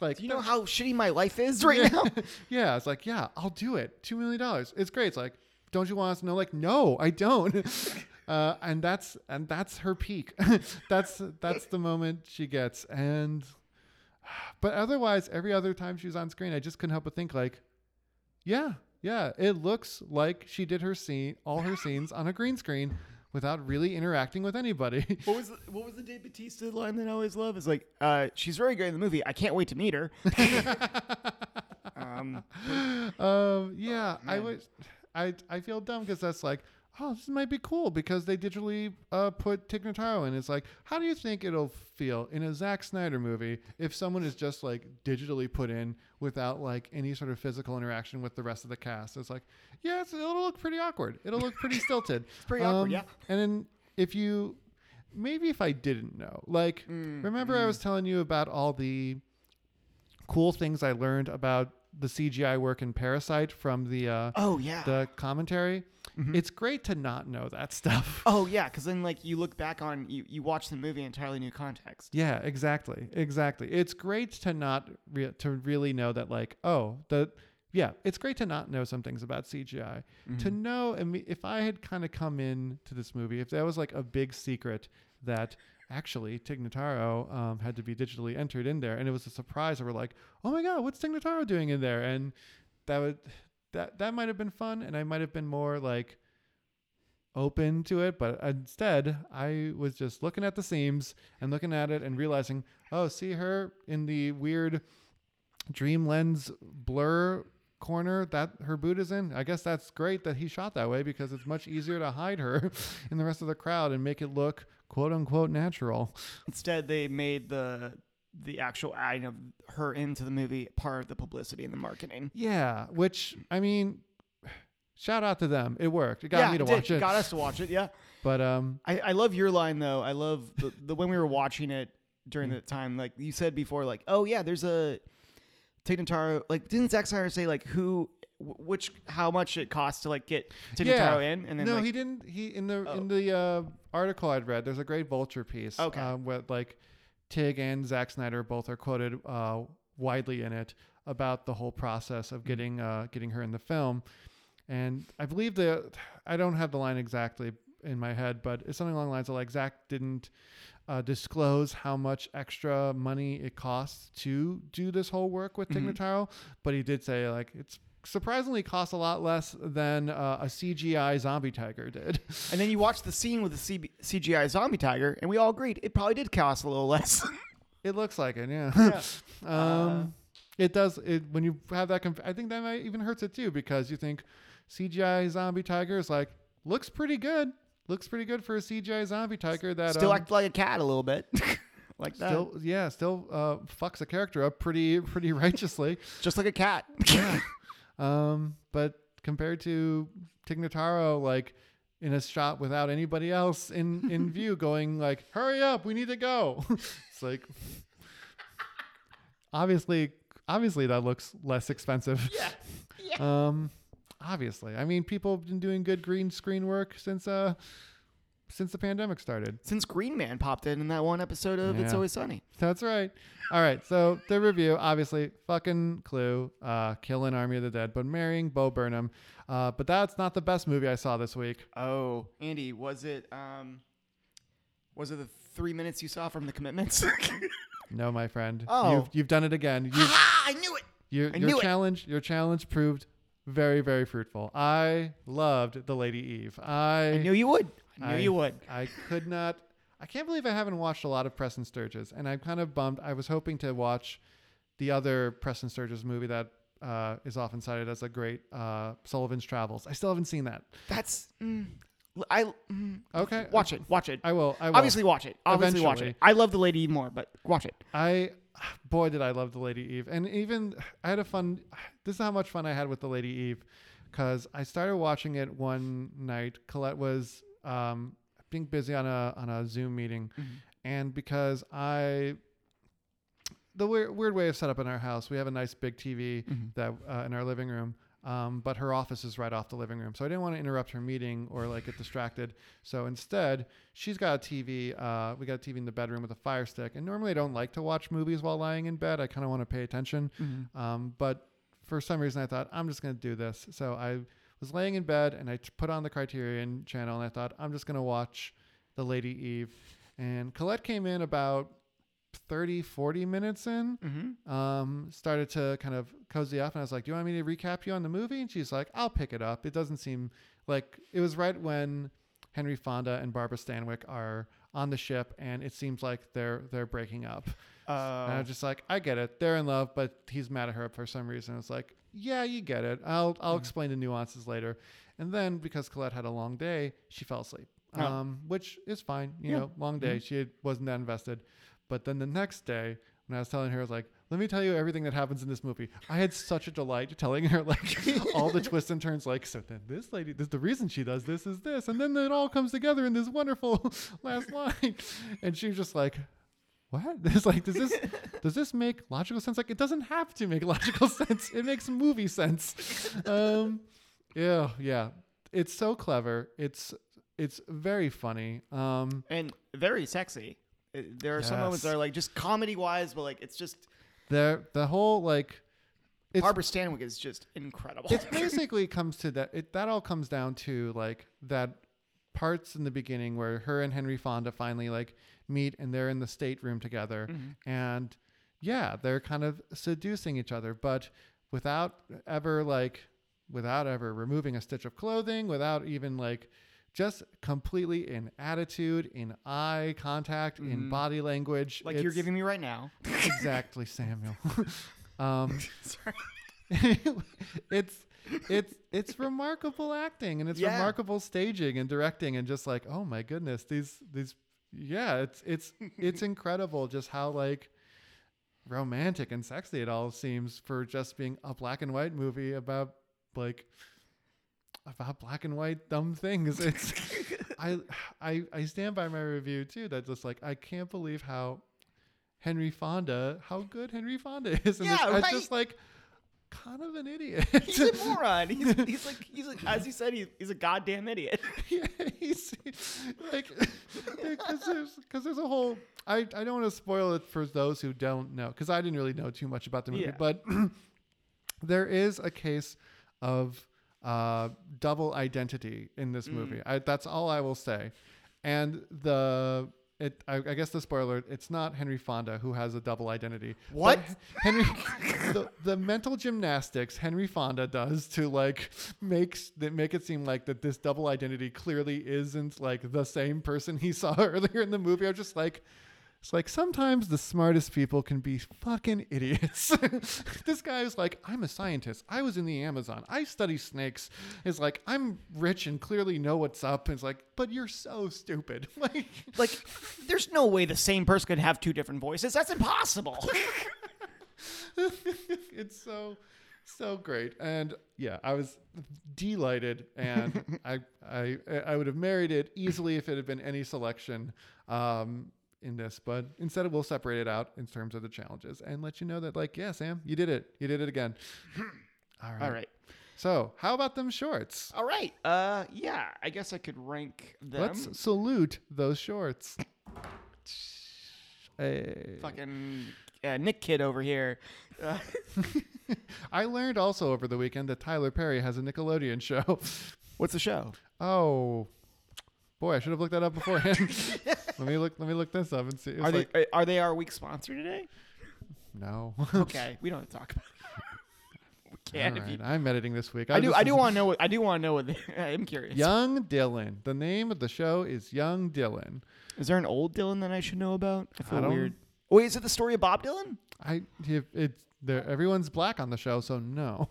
like Do you know how shitty my life is right now? yeah, it's like, yeah, I'll do it. Two million dollars. It's great. It's like, don't you want us to know? Like, no, I don't. Uh, and that's and that's her peak. that's that's the moment she gets. And but otherwise, every other time she's on screen, I just couldn't help but think like, yeah, yeah, it looks like she did her scene, all her scenes on a green screen without really interacting with anybody. What was the, what was the Dave Bautista line that I always love? Is like, uh, she's very great in the movie. I can't wait to meet her. um, um, yeah, I man. I I feel dumb because that's like, oh, this might be cool because they digitally uh, put Tig Notaro in. It's like, how do you think it'll feel in a Zack Snyder movie if someone is just like digitally put in without like any sort of physical interaction with the rest of the cast? It's like, yeah, it's, it'll look pretty awkward. It'll look pretty stilted. It's pretty awkward, um, yeah. And then if you, maybe if I didn't know, like, mm, remember I mm. was telling you about all the cool things I learned about the CGI work in Parasite from the uh, oh yeah. the commentary. It's great to not know that stuff. oh yeah, because then like you look back on you you watch the movie in entirely new context. Yeah, exactly, exactly. It's great to not re- to really know that like oh the yeah it's great to not know some things about CGI to know I mean, if I had kind of come in to this movie if that was like a big secret that actually Tig Notaro um, had to be digitally entered in there and it was a surprise we're like oh my god what's Tig Notaro doing in there and that would that that might have been fun and I might have been more like open to it, but instead I was just looking at the seams and looking at it and realizing, oh, see her in the weird dream lens blur corner that her boot is in. I guess that's great that he shot that way because it's much easier to hide her in the rest of the crowd and make it look quote unquote natural. Instead, they made the the actual adding of her into the movie part of the publicity and the marketing. Yeah, which I mean shout out to them. It worked. It got me to it did. watch it. Got us to watch it. Yeah. But um I, I love your line though. I love the, the when we were watching it during the time, like you said before, like, oh yeah, there's a Tig Notaro. Like, didn't Zack Snyder say like who, which, how much it costs to like get Tig Yeah. In? And then no, like, he didn't. He in the Oh. in the uh, article I'd read, there's a great Vulture piece. Okay. Um, where like Tig and Zack Snyder both are quoted uh, widely in it about the whole process Mm-hmm. of getting uh, getting her in the film, and I believe the I don't have the line exactly in my head, but it's something along the lines of like Zack didn't. Uh, disclose how much extra money it costs to do this whole work with Mhm. Tig Notaro, but he did say like it's surprisingly costs a lot less than uh, a CGI zombie tiger did. and then you watch the scene with the CGI zombie tiger, and we all agreed it probably did cost a little less. It looks like it, yeah. Yeah. um, it does. It when you have that. Comp- I think that might even hurts it too because you think CGI zombie tiger is like looks pretty good. Looks pretty good for a CGI zombie tiger that Still um, act like a cat a little bit, like that, still yeah still uh, fucks a character up pretty pretty righteously. just like a cat. yeah. Um, but compared to Tig Notaro, like in a shot without anybody else in in view going like hurry up we need to go. It's like obviously obviously that looks less expensive. Yeah. um obviously. I mean people have been doing good green screen work since uh since the pandemic started Since Green Man popped in in that one episode of It's Yeah. Always Sunny. that's right all right so the review obviously fucking clue uh killing army of the dead but marrying bo burnham uh but that's not the best movie i saw this week Oh, Andy, was it um was it the three minutes you saw from the commitments? no my friend Oh. you've, you've done it again you've, ah, I knew it. Your, I your it. challenge, your challenge proved very, very fruitful. I loved the Lady Eve. I, I knew you would. I knew I- you would. I could not. I can't believe I haven't watched a lot of Preston Sturges, and I'm kind of bummed. I was hoping to watch the other Preston Sturges movie that uh, is often cited as a great uh, Sullivan's Travels. I still haven't seen that. That's mm, I mm, Okay, watch it. Watch it. I will. I will. Obviously watch it. Obviously watch it. I love the lady Eve more, but watch it. I boy did I love the Lady Eve, and even I had a fun. This is how much fun I had with the Lady Eve, because I started watching it one night. Colette was um, being busy on a on a Zoom meeting, and because I the weird weird way of set up in our house, we have a nice big TV that uh, in our living room. Um, but her office is right off the living room, so I didn't want to interrupt her meeting or like get distracted. So instead, she's got a TV. Uh, we got a TV in the bedroom with a Fire Stick, and normally I don't like to watch movies while lying in bed. I kind of want to pay attention, um, but for some reason I thought I'm just going to do this. So I was laying in bed and I put on the Criterion channel, and I thought I'm just going to watch the Lady Eve. And Colette came in about 30, 40 minutes in Mm-hmm. um, started to kind of cozy up, and I was like, "Do you want me to recap you on the movie?" And she's like, "I'll pick it up." It doesn't seem like it was right when Henry Fonda and Barbara Stanwyck are on the ship, and it seems like they're they're breaking up. And I Uh, was just like, "I get it. They're in love, but he's mad at her for some reason." It's like, "Yeah, you get it. I'll I'll explain the nuances later." And then because Colette had a long day, she fell asleep, Oh. um, which is fine. You Yeah. know, long day. She had, wasn't that invested. But then the next day, when I was telling her, I was like, let me tell you everything that happens in this movie. I had such a delight telling her like all the twists and turns. Like, so then this lady, this the reason she does this is this, and then it all comes together in this wonderful last line. And she was just like, what? It's like, does this does this make logical sense? Like, it doesn't have to make logical sense. It makes movie sense. Um, yeah, yeah. It's so clever. It's it's very funny. Um, and very sexy. Uh, There are some moments that are like just comedy wise, but like it's just the the whole like it's Barbara Stanwyck is just incredible. it basically comes to that it that all comes down to like that parts in the beginning where her and Henry Fonda finally like meet and they're in the stateroom together and yeah they're kind of seducing each other but without ever like without ever removing a stitch of clothing without even like just completely in attitude in eye contact in body language like you're giving me right now. exactly Samuel um Sorry. it's it's it's remarkable acting and it's Yeah. remarkable staging and directing and just like oh my goodness these these yeah it's it's it's incredible just how like romantic and sexy it all seems for just being a black and white movie about like about black and white dumb things. It's I, I i stand by my review too that just like i can't believe how henry fonda how good henry fonda is and Yeah, it's just like kind of an idiot He's a moron. He's, he's like he's like, as you said, he's, he's a goddamn idiot. yeah, he's like because there's because there's a whole I I don't want to spoil it for those who don't know because I didn't really know too much about the movie, Yeah. but there is a case of uh, double identity in this movie. I, that's all I will say, and the. It, I, I guess the spoiler, it's not Henry Fonda who has a double identity. What? Henry, the, the mental gymnastics Henry Fonda does to like makes that make it seem like that this double identity clearly isn't like the same person he saw earlier in the movie. I'm just like, it's like sometimes the smartest people can be fucking idiots. this guy is like, I'm a scientist. I was in the Amazon. I study snakes. Is like, I'm rich and clearly know what's up. It's like, but you're so stupid. Like, Like, there's no way the same person could have two different voices. That's impossible. it's so so great and yeah i was delighted and I, I i would have married it easily if it had been any selection um in this but instead we'll separate it out in terms of the challenges and let you know that like yeah sam you did it you did it again all right All right. so how about them shorts All right. Uh, yeah. I guess I could rank them. let's salute those shorts hey. Fucking uh, Nick Kid over here. Uh, i learned also over the weekend that tyler perry has a nickelodeon show what's the show? Oh, boy, I should have looked that up beforehand. Let me look. Let me look this up and see. It's Are like, they are they our week sponsor today? no. Okay, we don't have to talk about. it. we can if you. I'm editing this week. I do. I do want to know what. I do want to know what. They, I'm curious. Young Dylan. The name of the show is Young Dylan. Is there an old Dylan that I should know about? I feel I don't- weird. Wait, is it the story of Bob Dylan? I if it's there. Everyone's black on the show, so no.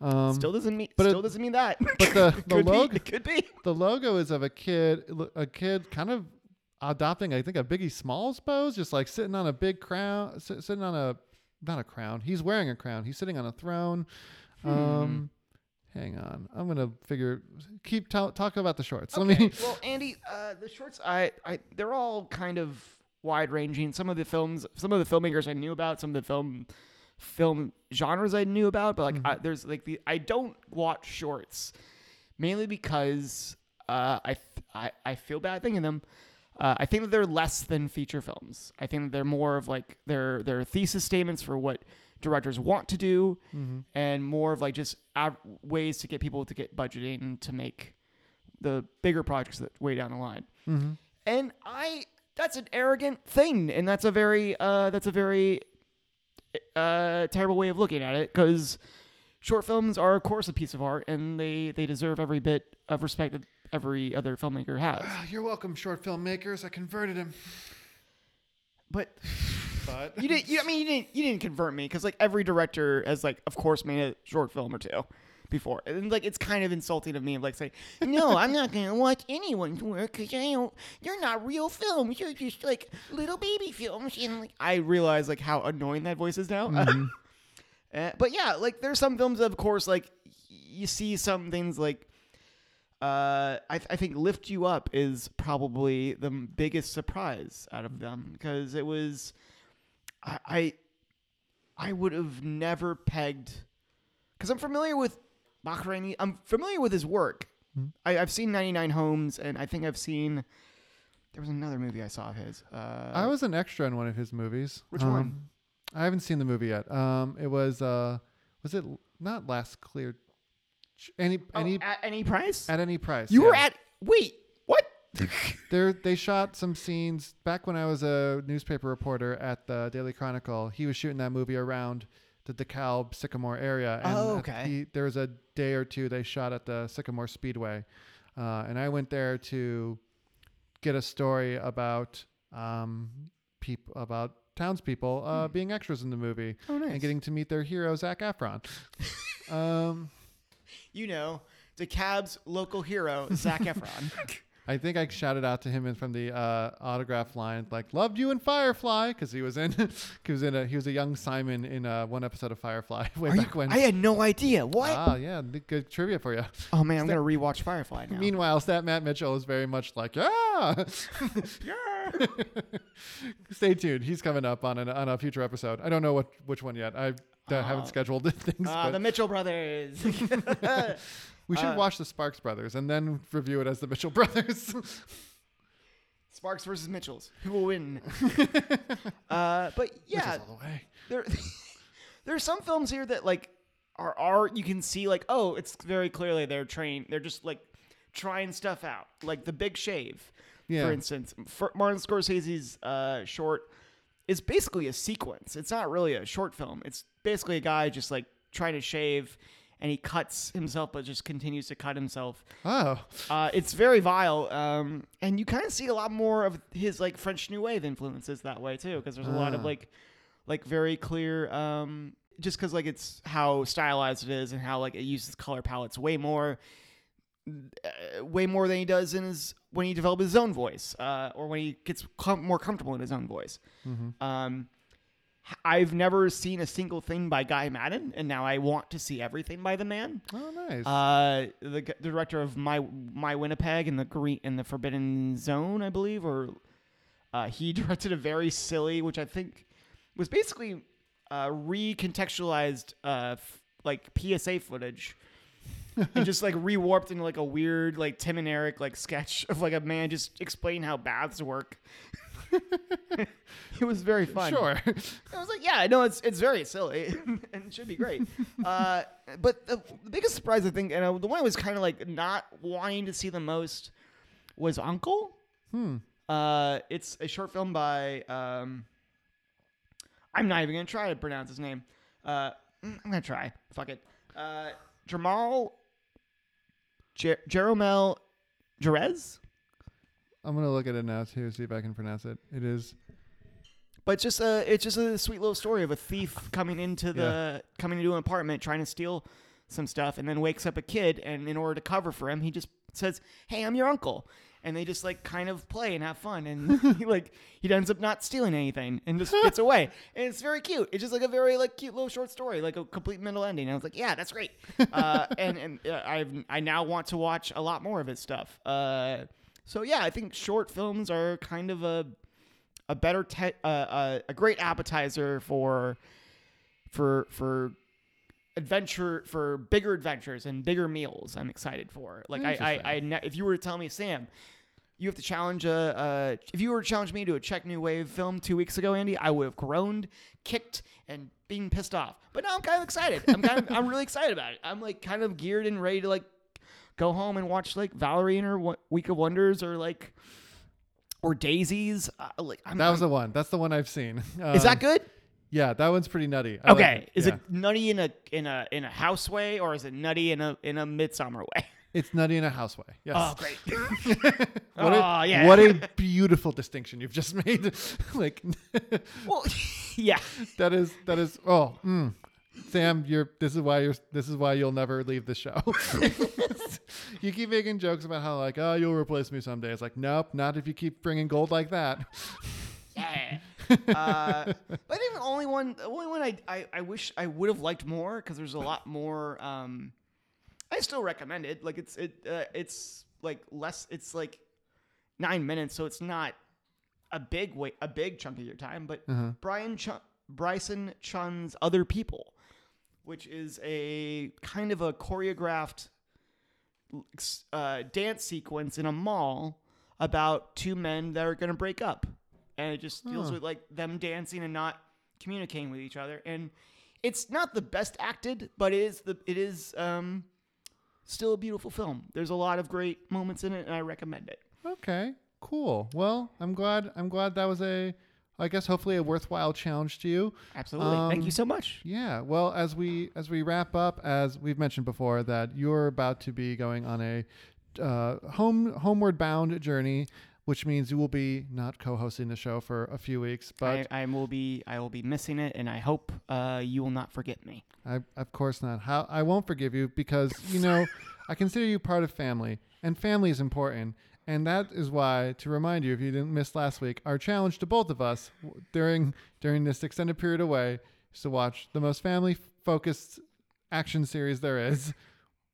Um, still doesn't mean. but it- Still doesn't mean that. but the the could logo be. It could be. the logo is of a kid a kid kind of adopting I think a Biggie Smalls pose, just like sitting on a big crown, si- sitting on a not a crown. He's wearing a crown. He's sitting on a throne. Hmm. Um, hang on, I'm gonna figure. Keep t- talk about the shorts. Let Okay, me. well, Andy, uh, the shorts, I, I, they're all kind of wide ranging. Some of the films, some of the filmmakers I knew about, some of the film, film genres I knew about, but like, I, there's like the, I don't watch shorts mainly because uh, I, th- I, I feel bad thinking them. Uh, I think that they're less than feature films. I think that they're more of like they're they're thesis statements for what directors want to do, and more of like just av- ways to get people to get budgeting to make the bigger projects that way down the line. Mm-hmm. And I that's an arrogant thing, and that's a very uh, that's a very uh, terrible way of looking at it because short films are of course a piece of art, and they they deserve every bit of respect that every other filmmaker has. You're welcome, short filmmakers. I converted him, But but you didn't. You, I mean, you didn't. You didn't convert me because like every director has like, of course, made a short film or two before, and like it's kind of insulting of me of like saying, no, I'm not gonna watch anyone's work because I don't. You're not real films. You're just like little baby films. And like, I realize like how annoying that voice is now. Uh, but yeah, like there's some films, of course, like y- you see some things like. Uh, I, th- I think "Lift You Up" is probably the m- biggest surprise out of them because it was, I, I, I would have never pegged, because I'm familiar with Bahrani. I'm familiar with his work. I, I've seen 99 Homes, and I think I've seen. There was another movie I saw of his. Uh, I was an extra in one of his movies. Which Um, one? I haven't seen the movie yet. Um, it was uh, was it not last clear? Any oh, any at any price? at any price? you were at. Wait, what? There, they shot some scenes back when I was a newspaper reporter at the Daily Chronicle. He was shooting that movie around the DeKalb Sycamore area. And Oh, okay. he- there was a day or two they shot at the Sycamore Speedway, uh, and I went there to get a story about um, peop- about townspeople uh, being extras in the movie. Oh, nice. and getting to meet their hero Zac Efron. um, you know, DeKalb's local hero, Zac Efron. I think I shouted out to him in from the uh, autograph line, like "Loved you in Firefly," because he was in he was in a he was a young Simon in uh, one episode of Firefly way Are you- back when. I had no idea. What? Ah, yeah, good trivia for you. oh man, I'm gonna rewatch Firefly now. Meanwhile, Stat Matt Mitchell is very much like, yeah. yeah. Stay tuned. He's coming up on an, on a future episode. I don't know what which one yet. I uh, haven't scheduled things. Uh, but the Mitchell brothers. we should uh, watch the Sparks Brothers and then review it as the Mitchell Brothers. Sparks versus Mitchells. Who will win? uh, but yeah, the there there are some films here that like are art you can see like oh it's very clearly they're trained they're just like trying stuff out like the big shave Yeah. for instance for martin scorsese's uh, short is basically a sequence. It's not really a short film. It's basically a guy just like trying to shave and he cuts himself but just continues to cut himself. Oh, uh, it's very vile, um, and you kind of see a lot more of his like French New Wave influences that way too, because there's a lot of Ah. like, like very clear, um, just because like it's how stylized it is and how like it uses color palettes way more, uh, way more than he does in his when he develops his own voice, uh, or when he gets com- more comfortable in his own voice. Mm-hmm. Um, I've never seen a single thing by Guy Maddin, and now I want to see everything by the man. Oh, nice. Uh, the, the director of my my Winnipeg and the green and the Forbidden Zone, I believe, or uh, he directed a very silly, which I think was basically uh, recontextualized, uh, f- like PSA footage, and just like rewarped into like a weird, like Tim and Eric like sketch of like a man just explain how baths work. it was very fun. sure. I was like, yeah, I know it's it's very silly and it should be great. uh, but the, the biggest surprise, I think, and uh, the one I was kind of like not wanting to see the most was Uncle. hmm. Uh, it's a short film by. Um, I'm not even gonna try to pronounce his name. Uh, mm, I'm gonna try. Fuck it. Uh, Jamal Jer- Jeromel Jerez. I'm gonna look at it now too, see if I can pronounce it. It is. But it's just a it's just a sweet little story of a thief coming into the coming into an apartment trying to steal some stuff and then wakes up a kid and in order to cover for him he just says, "Hey, I'm your uncle." And they just like kind of play and have fun and he like he ends up not stealing anything and just gets away. And it's very cute. It's just like a very like cute little short story, like a complete mental ending. And I was like, "Yeah, that's great." Uh, and and uh, I've I now want to watch a lot more of his stuff. Uh, so yeah, I think short films are kind of a a better te- uh, uh, a great appetizer for for for adventure for bigger adventures and bigger meals i'm excited for like i i, I ne- if you were to tell me sam you have to challenge a uh, if you were to challenge me to a Czech New Wave film two weeks ago, Andy, I would have groaned, kicked, and been pissed off. But now I'm kind of excited. I'm kind of I'm really excited about it. I'm like kind of geared and ready to like go home and watch like Valerie and her Week of Wonders or like or Daisies. Uh, like I'm, That was I'm- the one. That's the one I've seen. is that Um, good? Yeah, that one's pretty nutty. I like Okay, is yeah. it nutty in a in a in a house way or is it nutty in a in a midsummer way? It's nutty in a house way. Yes. Oh, great. what oh, a, yeah. What a beautiful distinction you've just made. like well, yeah. that is that is oh mm. Sam, you're this is why you're this is why you'll never leave the show. you keep making jokes about how like oh you'll replace me someday. It's like nope, not if you keep bringing gold like that. Yeah. uh, but I think the only one, the only one I, I, I wish I would have liked more because there's a lot more. Um, I still recommend it. Like it's it uh, it's like less. It's like nine minutes, so it's not a big wait, a big chunk of your time. But Uh-huh. Brian Ch- Bryson Chun's Other People, which is a kind of a choreographed uh, dance sequence in a mall about two men that are going to break up. And it just deals Huh. with like them dancing and not communicating with each other. And it's not the best acted, but it is the it is um still a beautiful film. There's a lot of great moments in it and I recommend it. Okay, cool. Well, I'm glad I'm glad that was a I guess hopefully a worthwhile challenge to you. Absolutely. Thank you Um, so much. Yeah. Well, as we as we wrap up, as we've mentioned before, that you're about to be going on a uh, home homeward bound journey, which means you will be not co-hosting the show for a few weeks. But I, I will be I will be missing it and I hope uh, you will not forget me. I, of course not. How I won't forgive you because you know I consider you part of family, and family is important. And that is why, to remind you, if you didn't miss last week, our challenge to both of us during during this extended period away is to watch the most family-focused action series there is.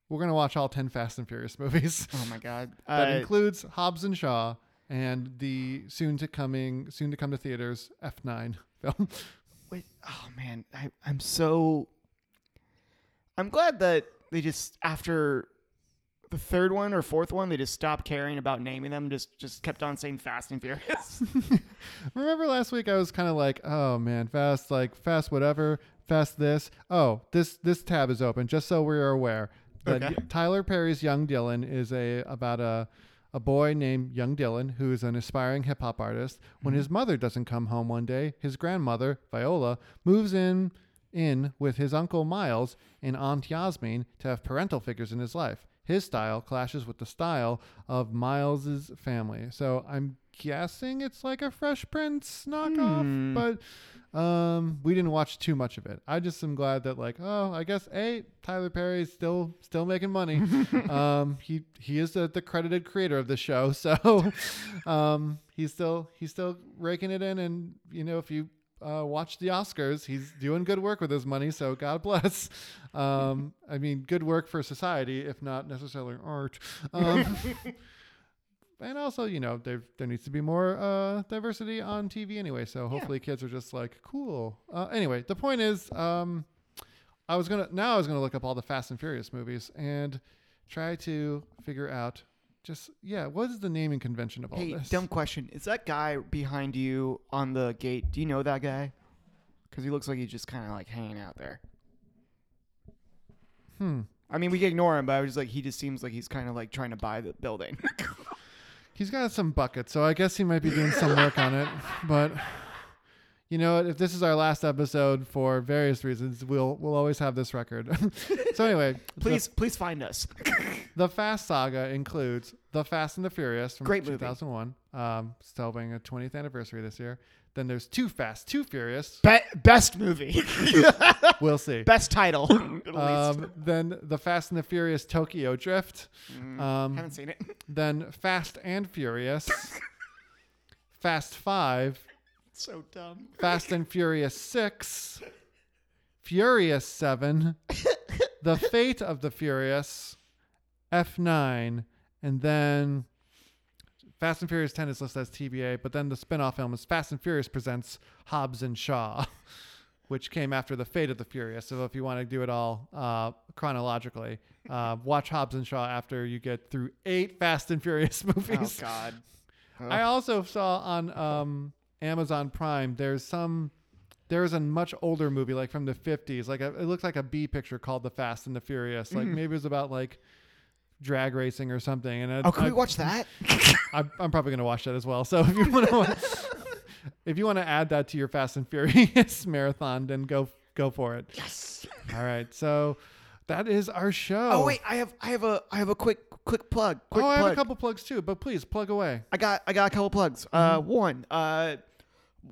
We're gonna watch all ten Fast and Furious movies. Oh my god. that Uh, includes Hobbs and Shaw and the soon to coming, soon to come to theaters F9 film. Wait, oh man, I, I'm so. I'm glad that they just after the third one or fourth one, they just stopped caring about naming them. Just just kept on saying Fast and Furious. Remember last week I was kind of like, oh man, fast, like fast, whatever, fast this. Oh, this this tab is open, just so we are aware that Okay. Tyler Perry's Young Dylan is a about a a boy named Young Dylan who is an aspiring hip hop artist. When his mother doesn't come home one day, his grandmother Viola moves in in with his uncle Miles and aunt Yasmin to have parental figures in his life. His style clashes with the style of Miles's family. So I'm guessing it's like a Fresh Prince knockoff, Hmm. but um, we didn't watch too much of it. I just am glad that like, oh, I guess a Tyler Perry is still still making money. um, he he is the, the credited creator of the show, so um, he's still he's still raking it in. And you know, if you uh, watch the Oscars. He's doing good work with his money, so God bless. Um, I mean, good work for society, if not necessarily art. Um, and also, you know, there there needs to be more uh, diversity on TV anyway. So hopefully, kids are just like cool. Uh, anyway, the point is, um, I was gonna now I was gonna look up all the Fast and Furious movies and try to figure out just yeah, what is the naming convention of all Hey, this? dumb question. Is that guy behind you on the gate? Do you know that guy? Because he looks like he's just kind of like hanging out there. Hmm. I mean, we can ignore him, but I was just like, he just seems like he's kind of like trying to buy the building. He's got some buckets, so I guess he might be doing some work on it. But you know what? If this is our last episode for various reasons, we'll we'll always have this record. so anyway, please, please find us. the, the Fast saga includes The Fast and the Furious from Great movie. 2001, um, celebrating a 20th anniversary this year. Then there's Too Fast, Too Furious. Be- best movie, We'll see. best title. Um, then The Fast and the Furious Tokyo Drift. Um, Haven't seen it. then Fast and Furious. Fast Five. so dumb. Fast and Furious 6, Furious 7, The Fate of the Furious, F9, and then Fast and Furious 10 is listed as TBA, but then the spin off film is Fast and Furious Presents Hobbs and Shaw, which came after The Fate of the Furious. So if you want to do it all uh, chronologically, uh, watch Hobbs and Shaw after you get through eight Fast and Furious Oh movies. God. I also saw on um, Amazon Prime. There's some. There's a much older movie, like from the 50s. Like a, it looks like a B picture called The Fast and the Furious. Like maybe it was about like drag racing or something. And I, Oh, can I, we watch that? I, I'm probably gonna watch that as well. So if you want to, if you want to add that to your Fast and Furious marathon, then go go for it. yes. All right. So that is our show. Oh wait, I have I have a I have a quick quick plug. Quick oh, I have a couple plugs too, but please plug away. I got I got a couple plugs. Uh, Mm-hmm. one, uh,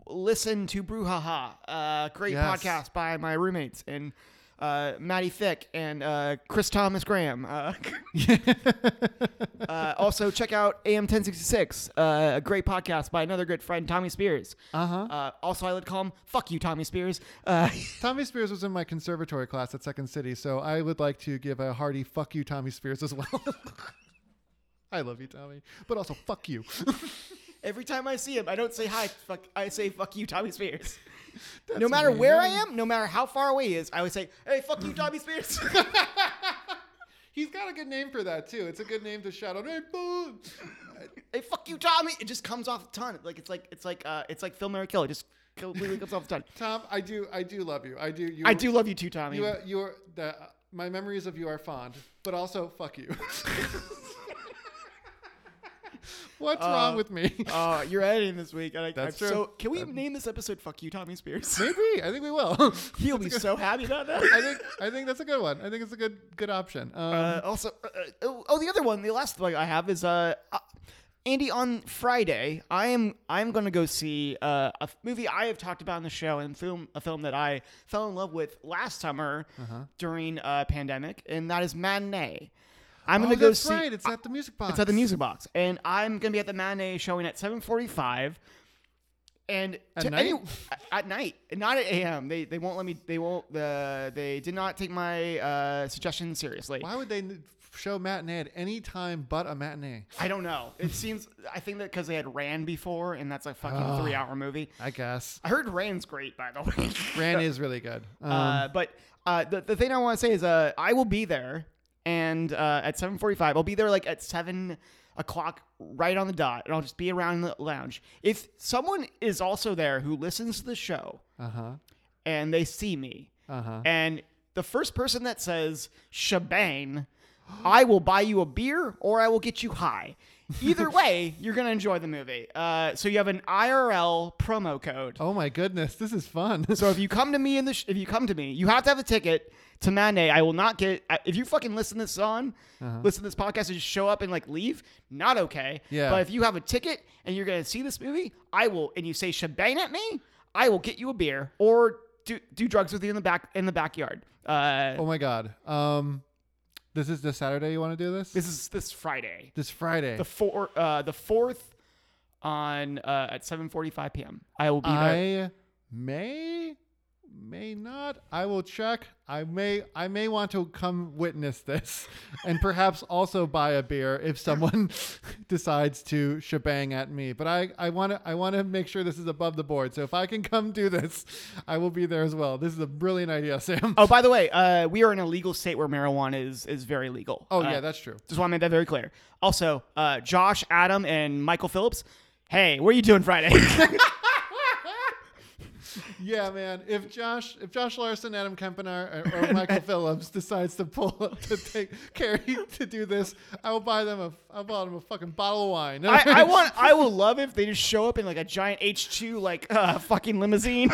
listen to Brouhaha, uh, great Yes. podcast by my roommates and uh, Maddie Fick and uh, Chris Thomas Graham. Uh, uh, also, check out AM 1066, uh, a great podcast by another good friend, Tommy Spears. Uh huh. Uh, also, I would call him "Fuck you, Tommy Spears." Uh, Tommy Spears was in my conservatory class at Second City, so I would like to give a hearty fuck you, Tommy Spears, as well. I love you, Tommy, but also fuck you. Every time I see him, I don't say hi. Fuck, I say "Fuck you, Tommy Spears." no matter where I am, no matter how far away he is, I always say, "Hey, fuck you, Tommy Spears." He's got a good name for that too. It's a good name to shout out. Hey, boo! hey, fuck you, Tommy. It just comes off the tongue. Like it's like it's like uh, it's like Film Marry Kill. It just completely comes off the tongue. Tom, I do, I do love you. I do. You, I do love you too, Tommy. You, are, you are the. My memories of you are fond, but also fuck you. What's wrong with me? Uh, you're editing this week, and I, That's I'm true. So, can we name this episode "Fuck You, Tommy Spears"? Maybe I think we will. He'll be so happy about that. I think I think that's a good one. I think it's a good good option. Um, Uh, also, uh, uh, oh, the other one, the last one I have is uh, uh, Andy. On Friday, I am I'm going to go see uh, a movie I have talked about in the show, and film a film that I fell in love with last summer Uh-huh. during a pandemic, and that is Matinee. I'm oh, going to go that's see. right. It's at the music box. It's at the Music Box, and I'm gonna be at the matinee showing at 7:45. And At night? any- at night, not at AM. They they won't let me. They won't. Uh, they did not take my uh, suggestion seriously. Why would they show matinee at any time but a matinee? I don't know. It seems. I think that because they had Ran before, and that's a fucking Oh. three-hour movie. I guess I heard Ran's great, by the way. Ran is really good. Um, Uh, but uh, the, the thing I want to say is uh, I will be there, and uh, at 7:45, I'll be there like at seven o'clock, right on the dot, and I'll just be around the lounge. If someone is also there who listens to the show uh huh. and they see me, Uh huh. and the first person that says shebang, I will buy you a beer or I will get you high. Either way, you're gonna enjoy the movie. Uh, so you have an IRL promo code. Oh my goodness, this is fun. So if you come to me in the sh- if you come to me, you have to have a ticket to matinee. I will not get if you fucking listen to this on, listen to this podcast and just show up and like leave. Not okay. Yeah. But if you have a ticket and you're gonna see this movie, I will. And you say shebang at me, I will get you a beer or do do drugs with you in the back in the backyard. Uh, oh my god. Um, this is this Saturday. You want to do this? this is this Friday, this Friday. the four uh, the fourth on uh, at 7:45 p.m. I will be there. I may may not i will check i may i may want to come witness this and perhaps also buy a beer if someone decides to shebang at me but i i want to i want to make sure this is above the board so if i can come do this i will be there as well this is a brilliant idea sam Oh, by the way, uh, we are in a legal state where marijuana is is very legal. oh Uh, yeah that's true Just want to make that very clear. Also, uh, Josh, Adam, and Michael Phillips. Hey, what are you doing Friday? Yeah, man. If Josh, if Josh Larsen, Adam Kempenaar, or, or Michael Phillips decides to pull to take carry to do this, I will buy them a, I'll buy them a fucking bottle of wine. I, I want. I will love if they just show up in like a giant H two like uh, fucking limousine,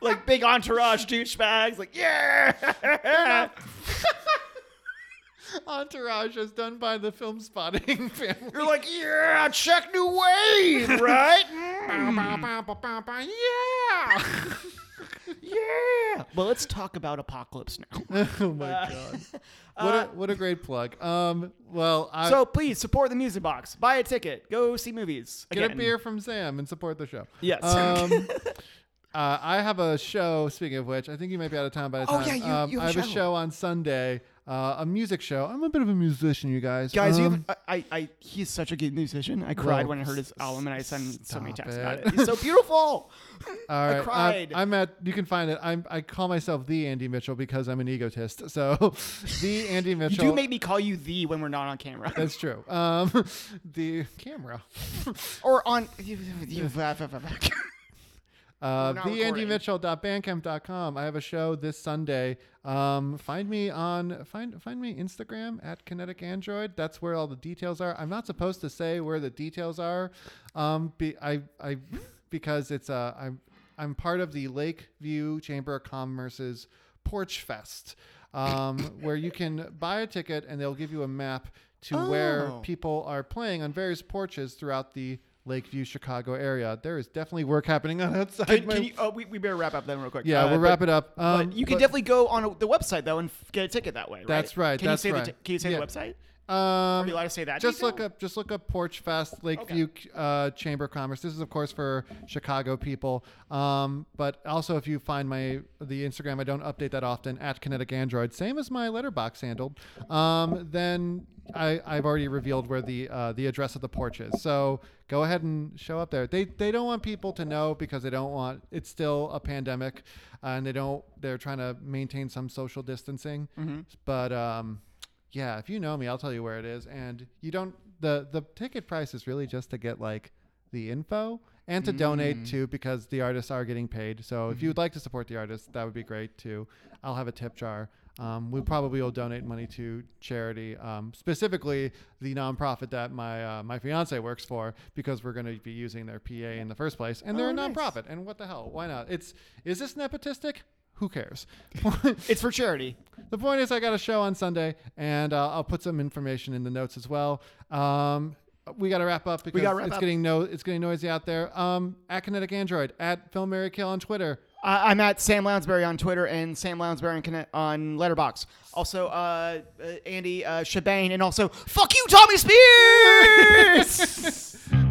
like big entourage douchebags. Like yeah. Entourage is done by the Filmspotting family. You're like yeah, check new wave, right? yeah. yeah. Well, let's talk about apocalypse now. oh my god. What a what a great plug. Um. Well, I So please support the Music Box. Buy a ticket. Go see movies. get a beer from Sam and support the show. Yes. Um, uh, I have a show. Speaking of which, I think you might be out of town by the Oh, time. yeah, you- um, you I have have a a show. show on Sunday. Uh, a music show. I'm a bit of a musician, you guys. Guys, you Um, have, I, I, I, he's such a good musician. I cried Well, when I heard his album, and I sent so many stop texts about it. He's so beautiful. All I right, I'm- cried. I'm, at. You can find it. I'm. I call myself the Andy Mitchell because I'm an egotist. So, the Andy Mitchell You Mitchell. do make me call you the when we're not on camera, That's true. Um, the camera. or on. You, you, Uh, not theandymitchell.bandcamp.com. I have a show this Sunday. Um, find me on find find me Instagram at Kinetic Android. That's where all the details are. I'm not supposed to say where the details are. Um, be, I I because it's uh I'm I'm part of the Lakeview Chamber of Commerce's Porch Fest, um, where you can buy a ticket and they'll give you a map to where Oh. people are playing on various porches throughout the Lakeview, Chicago area. There is definitely work happening on outside. can, my- can you, oh, we, we better wrap up then real quick. yeah, Uh, we'll but- wrap it up. Um, you can but, definitely go on the website though and f- get a ticket that way. That's right, Can that's you say right. The t- can you say Yeah. the website? Um, Are you allowed to say that? just detail? look up just look up Porch Fest Lakeview uh, Chamber of Commerce. This is of course for Chicago people. Um, but also if you find my the Instagram, I don't update that often at Kinetic Android, same as my Letterboxd handle. Um, then I, I've already revealed where the uh, the address of the porch is. So go ahead and show up there. They they don't want people to know because they don't want it's still a pandemic, and they don't they're trying to maintain some social distancing. Mm-hmm. But um, yeah, if you know me, I'll tell you where it is. And you don't the the ticket price is really just to get like the info and to donate Mm. too because the artists are getting paid. So if you would like to support the artists, that would be great too. I'll have a tip jar. Um, we probably will donate money to charity, um, specifically the nonprofit that my uh, my fiance works for, because we're going to be using their PA in the first place, and they're Oh, a nice. nonprofit. And what the hell? Why not? It's is this nepotistic? Who cares? It's for charity. The point is, I got a show on Sunday, and uh, I'll put some information in the notes as well. Um, we got to wrap up because wrap it's up. getting no, it's getting noisy out there. Um, at Kinetic Android, at Film Marry Kill on Twitter. I I'm at Sam Lounsbury on Twitter and Sam Lounsbury on, on Letterboxd. Also, uh, uh, Andy uh, Shebane, and also fuck you, Tommy Spears.